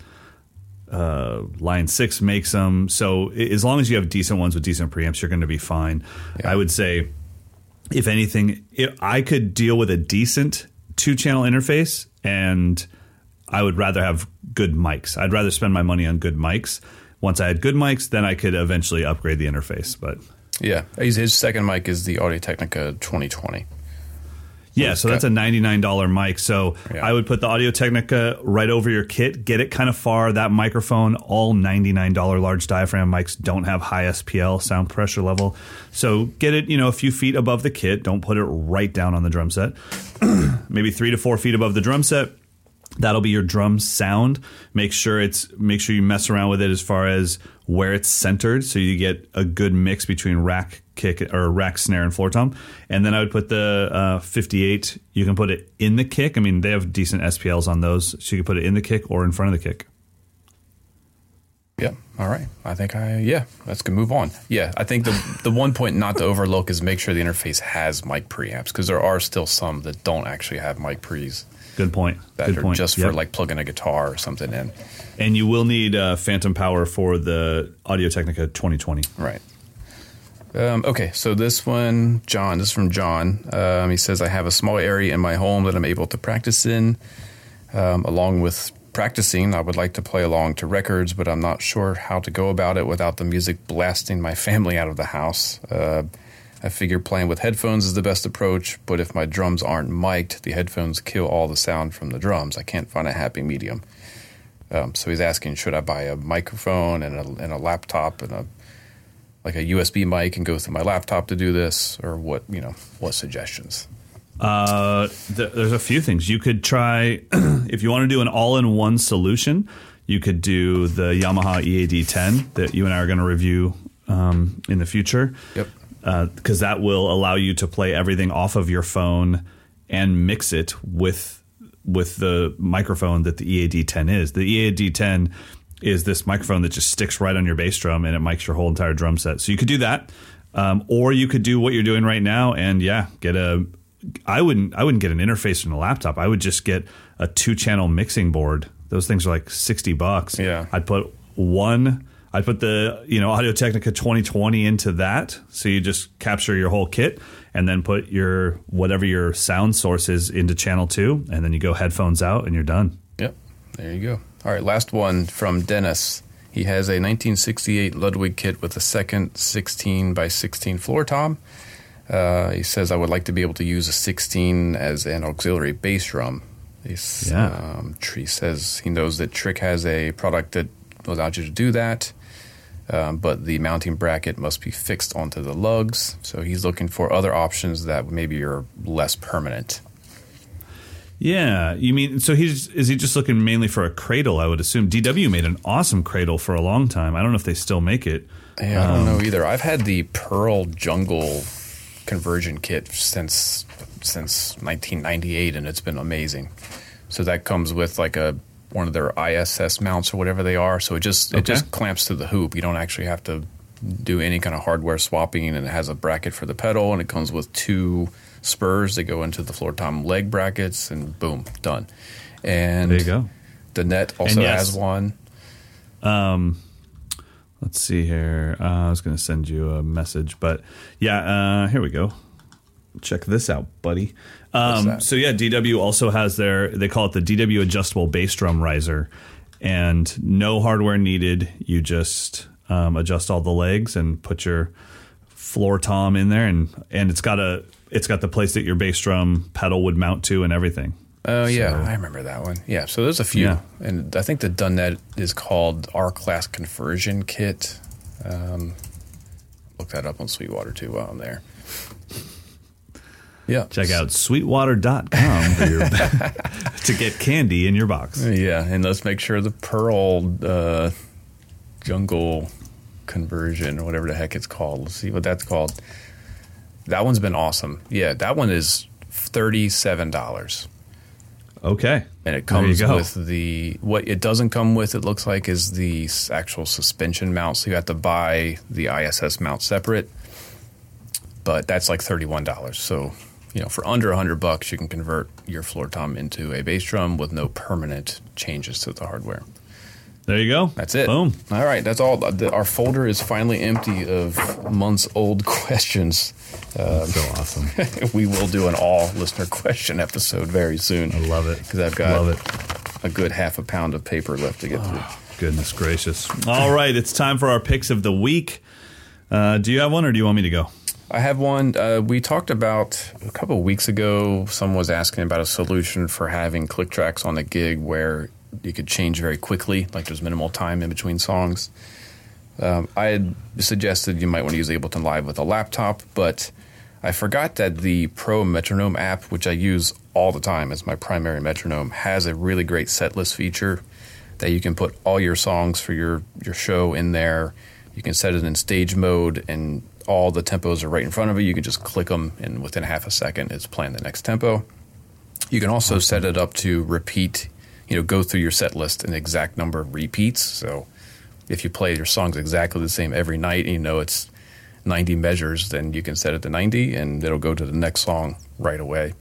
uh, Line Six makes them. So as long as you have decent ones with decent preamps, you're going to be fine. I would say, if anything, I could deal with a decent two channel interface and I would rather have good mics. I'd rather spend my money on good mics. Once I had good mics, then I could eventually upgrade the interface. But Yeah, his, his second mic is the Audio Technica 2020. Yeah, so that's a $99 mic. So Yeah. I would put the Audio Technica right over your kit, get it kind of far. That microphone, all $99 large diaphragm mics don't have high SPL sound pressure level. So get it, you know, a few feet above the kit. Don't put it right down on the drum set. Maybe three to four feet above the drum set. That'll be your drum sound. Make sure it's make sure you mess around with it as far as where it's centered, so you get a good mix between rack kick or rack snare and floor tom. And then I would put the uh, 58. You can put it in the kick. I mean, they have decent SPLs on those, so you can put it in the kick or in front of the kick. Yeah. All right. I think I yeah. Let's go move on. Yeah. I think the the one point not to overlook is make sure the interface has mic preamps because there are still some that don't actually have mic pre's Good point. that Good point. just Yep. for like plugging a guitar or something in. and you will need uh, phantom power for the Audio Technica 2020. Right. Um, okay, so this one, John, this is from John. Um, he says, I have a small area in my home that I'm able to practice in. Um, along with practicing, I would like to play along to records, but I'm not sure how to go about it without the music blasting my family out of the house. Uh, I figure playing with headphones is the best approach, but if my drums aren't mic'd, the headphones kill all the sound from the drums. I can't find a happy medium. Um, so he's asking, should I buy a microphone and a, and a laptop and a like a USB mic and go through my laptop to do this, or what you know, what suggestions? Uh, th- there's a few things you could try if you want to do an all-in-one solution. You could do the Yamaha EAD 10 that you and I are going to review um, in the future. Yep. Because that will allow you to play everything off of your phone and mix it with with the microphone that the EAD 10 is. The EAD 10 is this microphone that just sticks right on your bass drum and it mics your whole entire drum set. So you could do that, um, or you could do what you're doing right now and yeah, get a. I wouldn't. I wouldn't get an interface from a laptop. I would just get a two channel mixing board. Those things are like sixty bucks. Yeah. I'd put one. I'd put the you know Audio Technica 2020 into that, so you just capture your whole kit, and then put your whatever your sound source is into channel two, and then you go headphones out, and you're done. Yep. There you go. All right, last one from Dennis. He has a 1968 Ludwig kit with a second 16 by 16 floor tom. Uh, he says, I would like to be able to use a 16 as an auxiliary bass drum. He's, Yeah. um, Tree says he knows that Trick has a product that allows you to do that, um, but the mounting bracket must be fixed onto the lugs. So he's looking for other options that maybe are less permanent. Yeah, you mean so he's is he just looking mainly for a cradle? I would assume DW made an awesome cradle for a long time. I don't know if they still make it. Yeah, I don't Um, know either. I've had the Pearl Jungle conversion kit since since 1998, and it's been amazing. So that comes with like a one of their ISS mounts or whatever they are. So it just it just clamps to the hoop. You don't actually have to do any kind of hardware swapping, and it has a bracket for the pedal, and it comes with two spurs that go into the floor tom leg brackets, and boom, done. And There you go. Dunnett also yes. has one. Um, Let's see here. Uh, I was going to send you a message, but yeah, uh, here we go. Check this out, buddy. Um, so yeah, DW also has their they call it the DW adjustable bass drum riser, and no hardware needed. You just um, adjust all the legs and put your floor tom in there, and and it's got a it's got the place that your bass drum pedal would mount to and everything. Oh yeah, So- I remember that one. Yeah, so there's a few, Yeah. and I think the Dunnett is called R Class Conversion Kit. Um, look that up on Sweetwater too while I'm there. Yeah, Check out sweetwater.com for your to get candy in your box. Yeah, and let's make sure the Pearl uh, Jungle Conversion or whatever the heck it's called. Let's see what that's called. That one's been awesome. Yeah, that one is thirty-seven dollars. Okay. and it comes with the what it doesn't come with it looks like is the actual suspension mount so you have to buy the iss mount separate but that's like $31 so you know for under 100 bucks you can convert your floor tom into a bass drum with no permanent changes to the hardware There you go. that's it Boom. all right that's all our folder is finally empty of months old questions uh, so awesome. we will do an all listener question episode very soon I love it. because I've got love it. a good half a pound of paper left to get through. Goodness gracious. All right, it's time for our picks of the week. Uh, do you have one or do you want me to go? I have one. Uh, we talked about a couple weeks ago. Someone was asking about a solution for having click tracks on the gig where you could change very quickly, like there's minimal time in between songs. Um, I had suggested you might want to use Ableton Live with a laptop, but I forgot that the Pro Metronome app, which I use all the time as my primary metronome, has a really great setlist feature that you can put all your songs for your, your show in there. You can set it in stage mode, and all the tempos are right in front of you. You can just click them, and within half a second, it's playing the next tempo. You can also set it up to repeat, you know, go through your set list an exact number of repeats. So if you play your songs exactly the same every night and you know it's 90 measures, then you can set it to 90 and it'll go to the next song right away.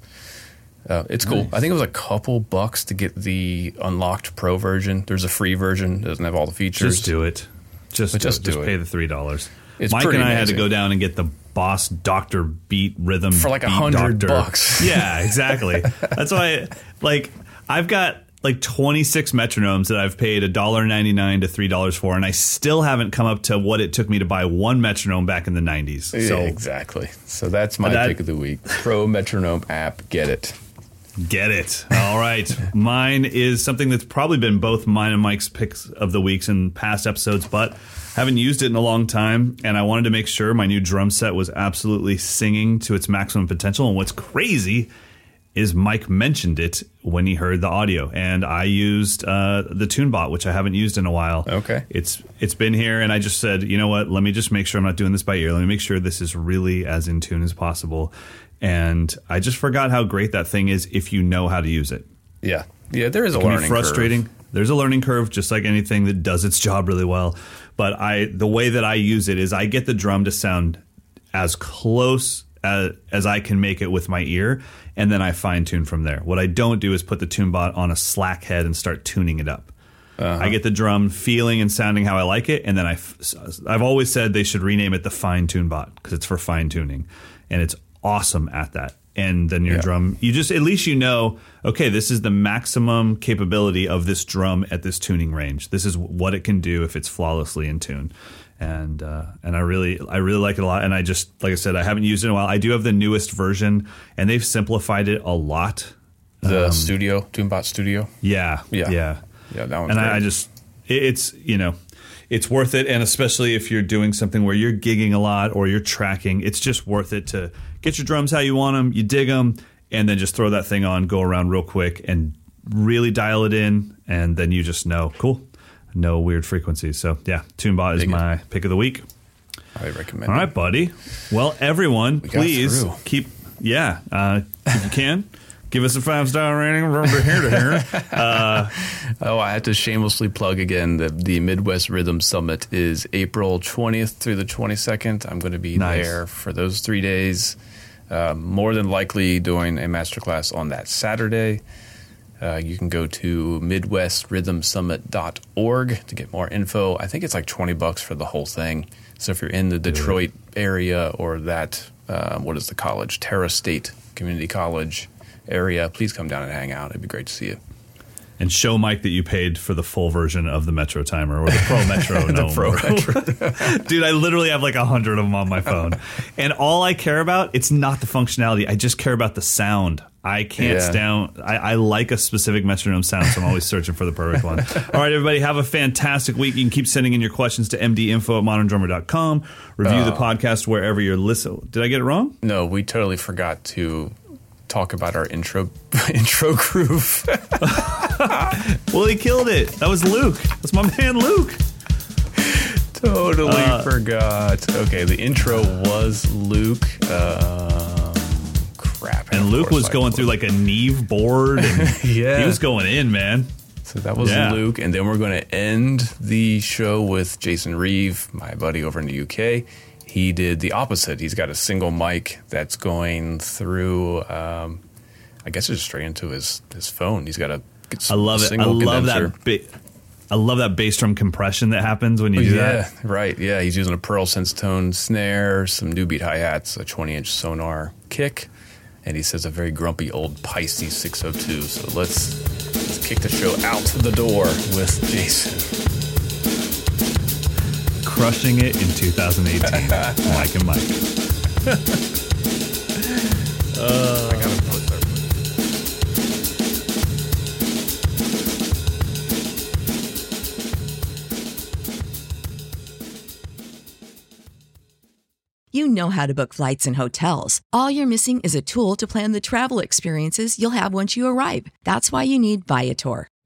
Uh, it's cool. Nice. I think it was a couple bucks to get the unlocked pro version. There's a free version, doesn't have all the features. Just do it. Just, do just it. do just it. pay the three dollars. It's Mike and I had to go down and get the Boss Doctor Beat Rhythm For like a hundred bucks. Yeah, exactly. That's why, like, I've got like twenty six metronomes that I've paid a dollar ninety nine to three dollars for, and I still haven't come up to what it took me to buy one metronome back in the nineties. Yeah, So exactly. So that's my That- pick of the week. Pro Metronome app. Get it. Get it. All right. mine is something that's probably been both mine and Mike's picks of the weeks in past episodes, but haven't used it in a long time. And I wanted to make sure my new drum set was absolutely singing to its maximum potential. And what's crazy is Mike mentioned it when he heard the audio, and I used uh, the TuneBot, which I haven't used in a while. Okay. it's it's been here, and I just said, you know what? Let me just make sure I'm not doing this by ear. Let me make sure this is really as in tune as possible. And I just forgot how great that thing is if you know how to use it. Yeah. Yeah, there is a It can learning be frustrating. curve. There's a learning curve, just like anything that does its job really well. But I, the way that I use it is, I get the drum to sound as close as, as I can make it with my ear, and then I fine tune from there. What I don't do is put the TuneBot on a slack head and start tuning it up. Uh-huh. I get the drum feeling and sounding how I like it, and then I, f- I've always said they should rename it the fine tune bot because it's for fine tuning, and it's awesome at that. And then your Yeah. drum, you just at least you know, okay, this is the maximum capability of this drum at this tuning range. This is what it can do if it's flawlessly in tune. And uh, and I really I really like it a lot. And I just like I said, I haven't used it in a while. I do have the newest version, and they've simplified it a lot. The studio, TuneBot Studio. Yeah, Yeah. yeah. Yeah, that one's and. I, I just it- it's you know it's worth it and especially if you're doing something where you're gigging a lot or you're tracking it's just worth it to get your drums how you want them you dig them and then just throw that thing on go around real quick and really dial it in and then you just know. Cool. No weird frequencies. So yeah tunebot is Dig it. my pick of the week. I recommend all right buddy. Well everyone got please keep yeah uh, if you can give us a five star rating from here to here Oh, I have to shamelessly plug again the the Midwest Rhythm Summit is April 20th through the 22nd. I'm going to be Nice. there for those three days. Uh, more than likely doing a masterclass on that Saturday. Uh, you can go to midwestrhythmsummit.org to get more info. I think it's like 20 bucks for the whole thing. So if you're in the Detroit area or that, uh, what is the college? Terra State Community College area, please come down and hang out. It'd be great to see you. and show Mike that you paid for the full version of the Metro timer or the Pro Metro. The Pro Metro. Dude, I literally have like a hundred of them on my phone, and all I care about it's not the functionality. I just care about the sound. I can't Yeah. stand. I, I like a specific metronome sound, so I'm always searching for the perfect one. All right, everybody, have a fantastic week. You can keep sending in your questions to mdinfo at moderndrummer.com. Review the uh, podcast wherever you're listening. Did I get it wrong? No, we totally forgot to talk about our intro intro groove. Well, he killed it. That was Luke. That's my man, Luke. totally Uh, forgot. Okay, the intro was Luke. Um, crap. And of Luke was I going through like a Neve board. And Yeah. He was going in, man. So that was Yeah. Luke, and then we're going to end the show with Jason Reeve, my buddy over in the UK. He did the opposite. He's got a single mic that's going through. Um, I guess it's straight into his his phone. He's got a. I love it. I love condenser. that. Ba- I love that bass drum compression that happens when you do yeah, that. right. Yeah, he's using a Pearl SensiTone snare, some new beat hi hats, a 20 inch Sonor kick, and he says a very grumpy old Paiste 602. So let's, let's Let's kick the show out the door with Jason. Crushing it in 2018. Mike and Mike. Uh, I gotta post our- You know how to book flights and hotels. All you're missing is a tool to plan the travel experiences you'll have once you arrive. That's why you need Viator.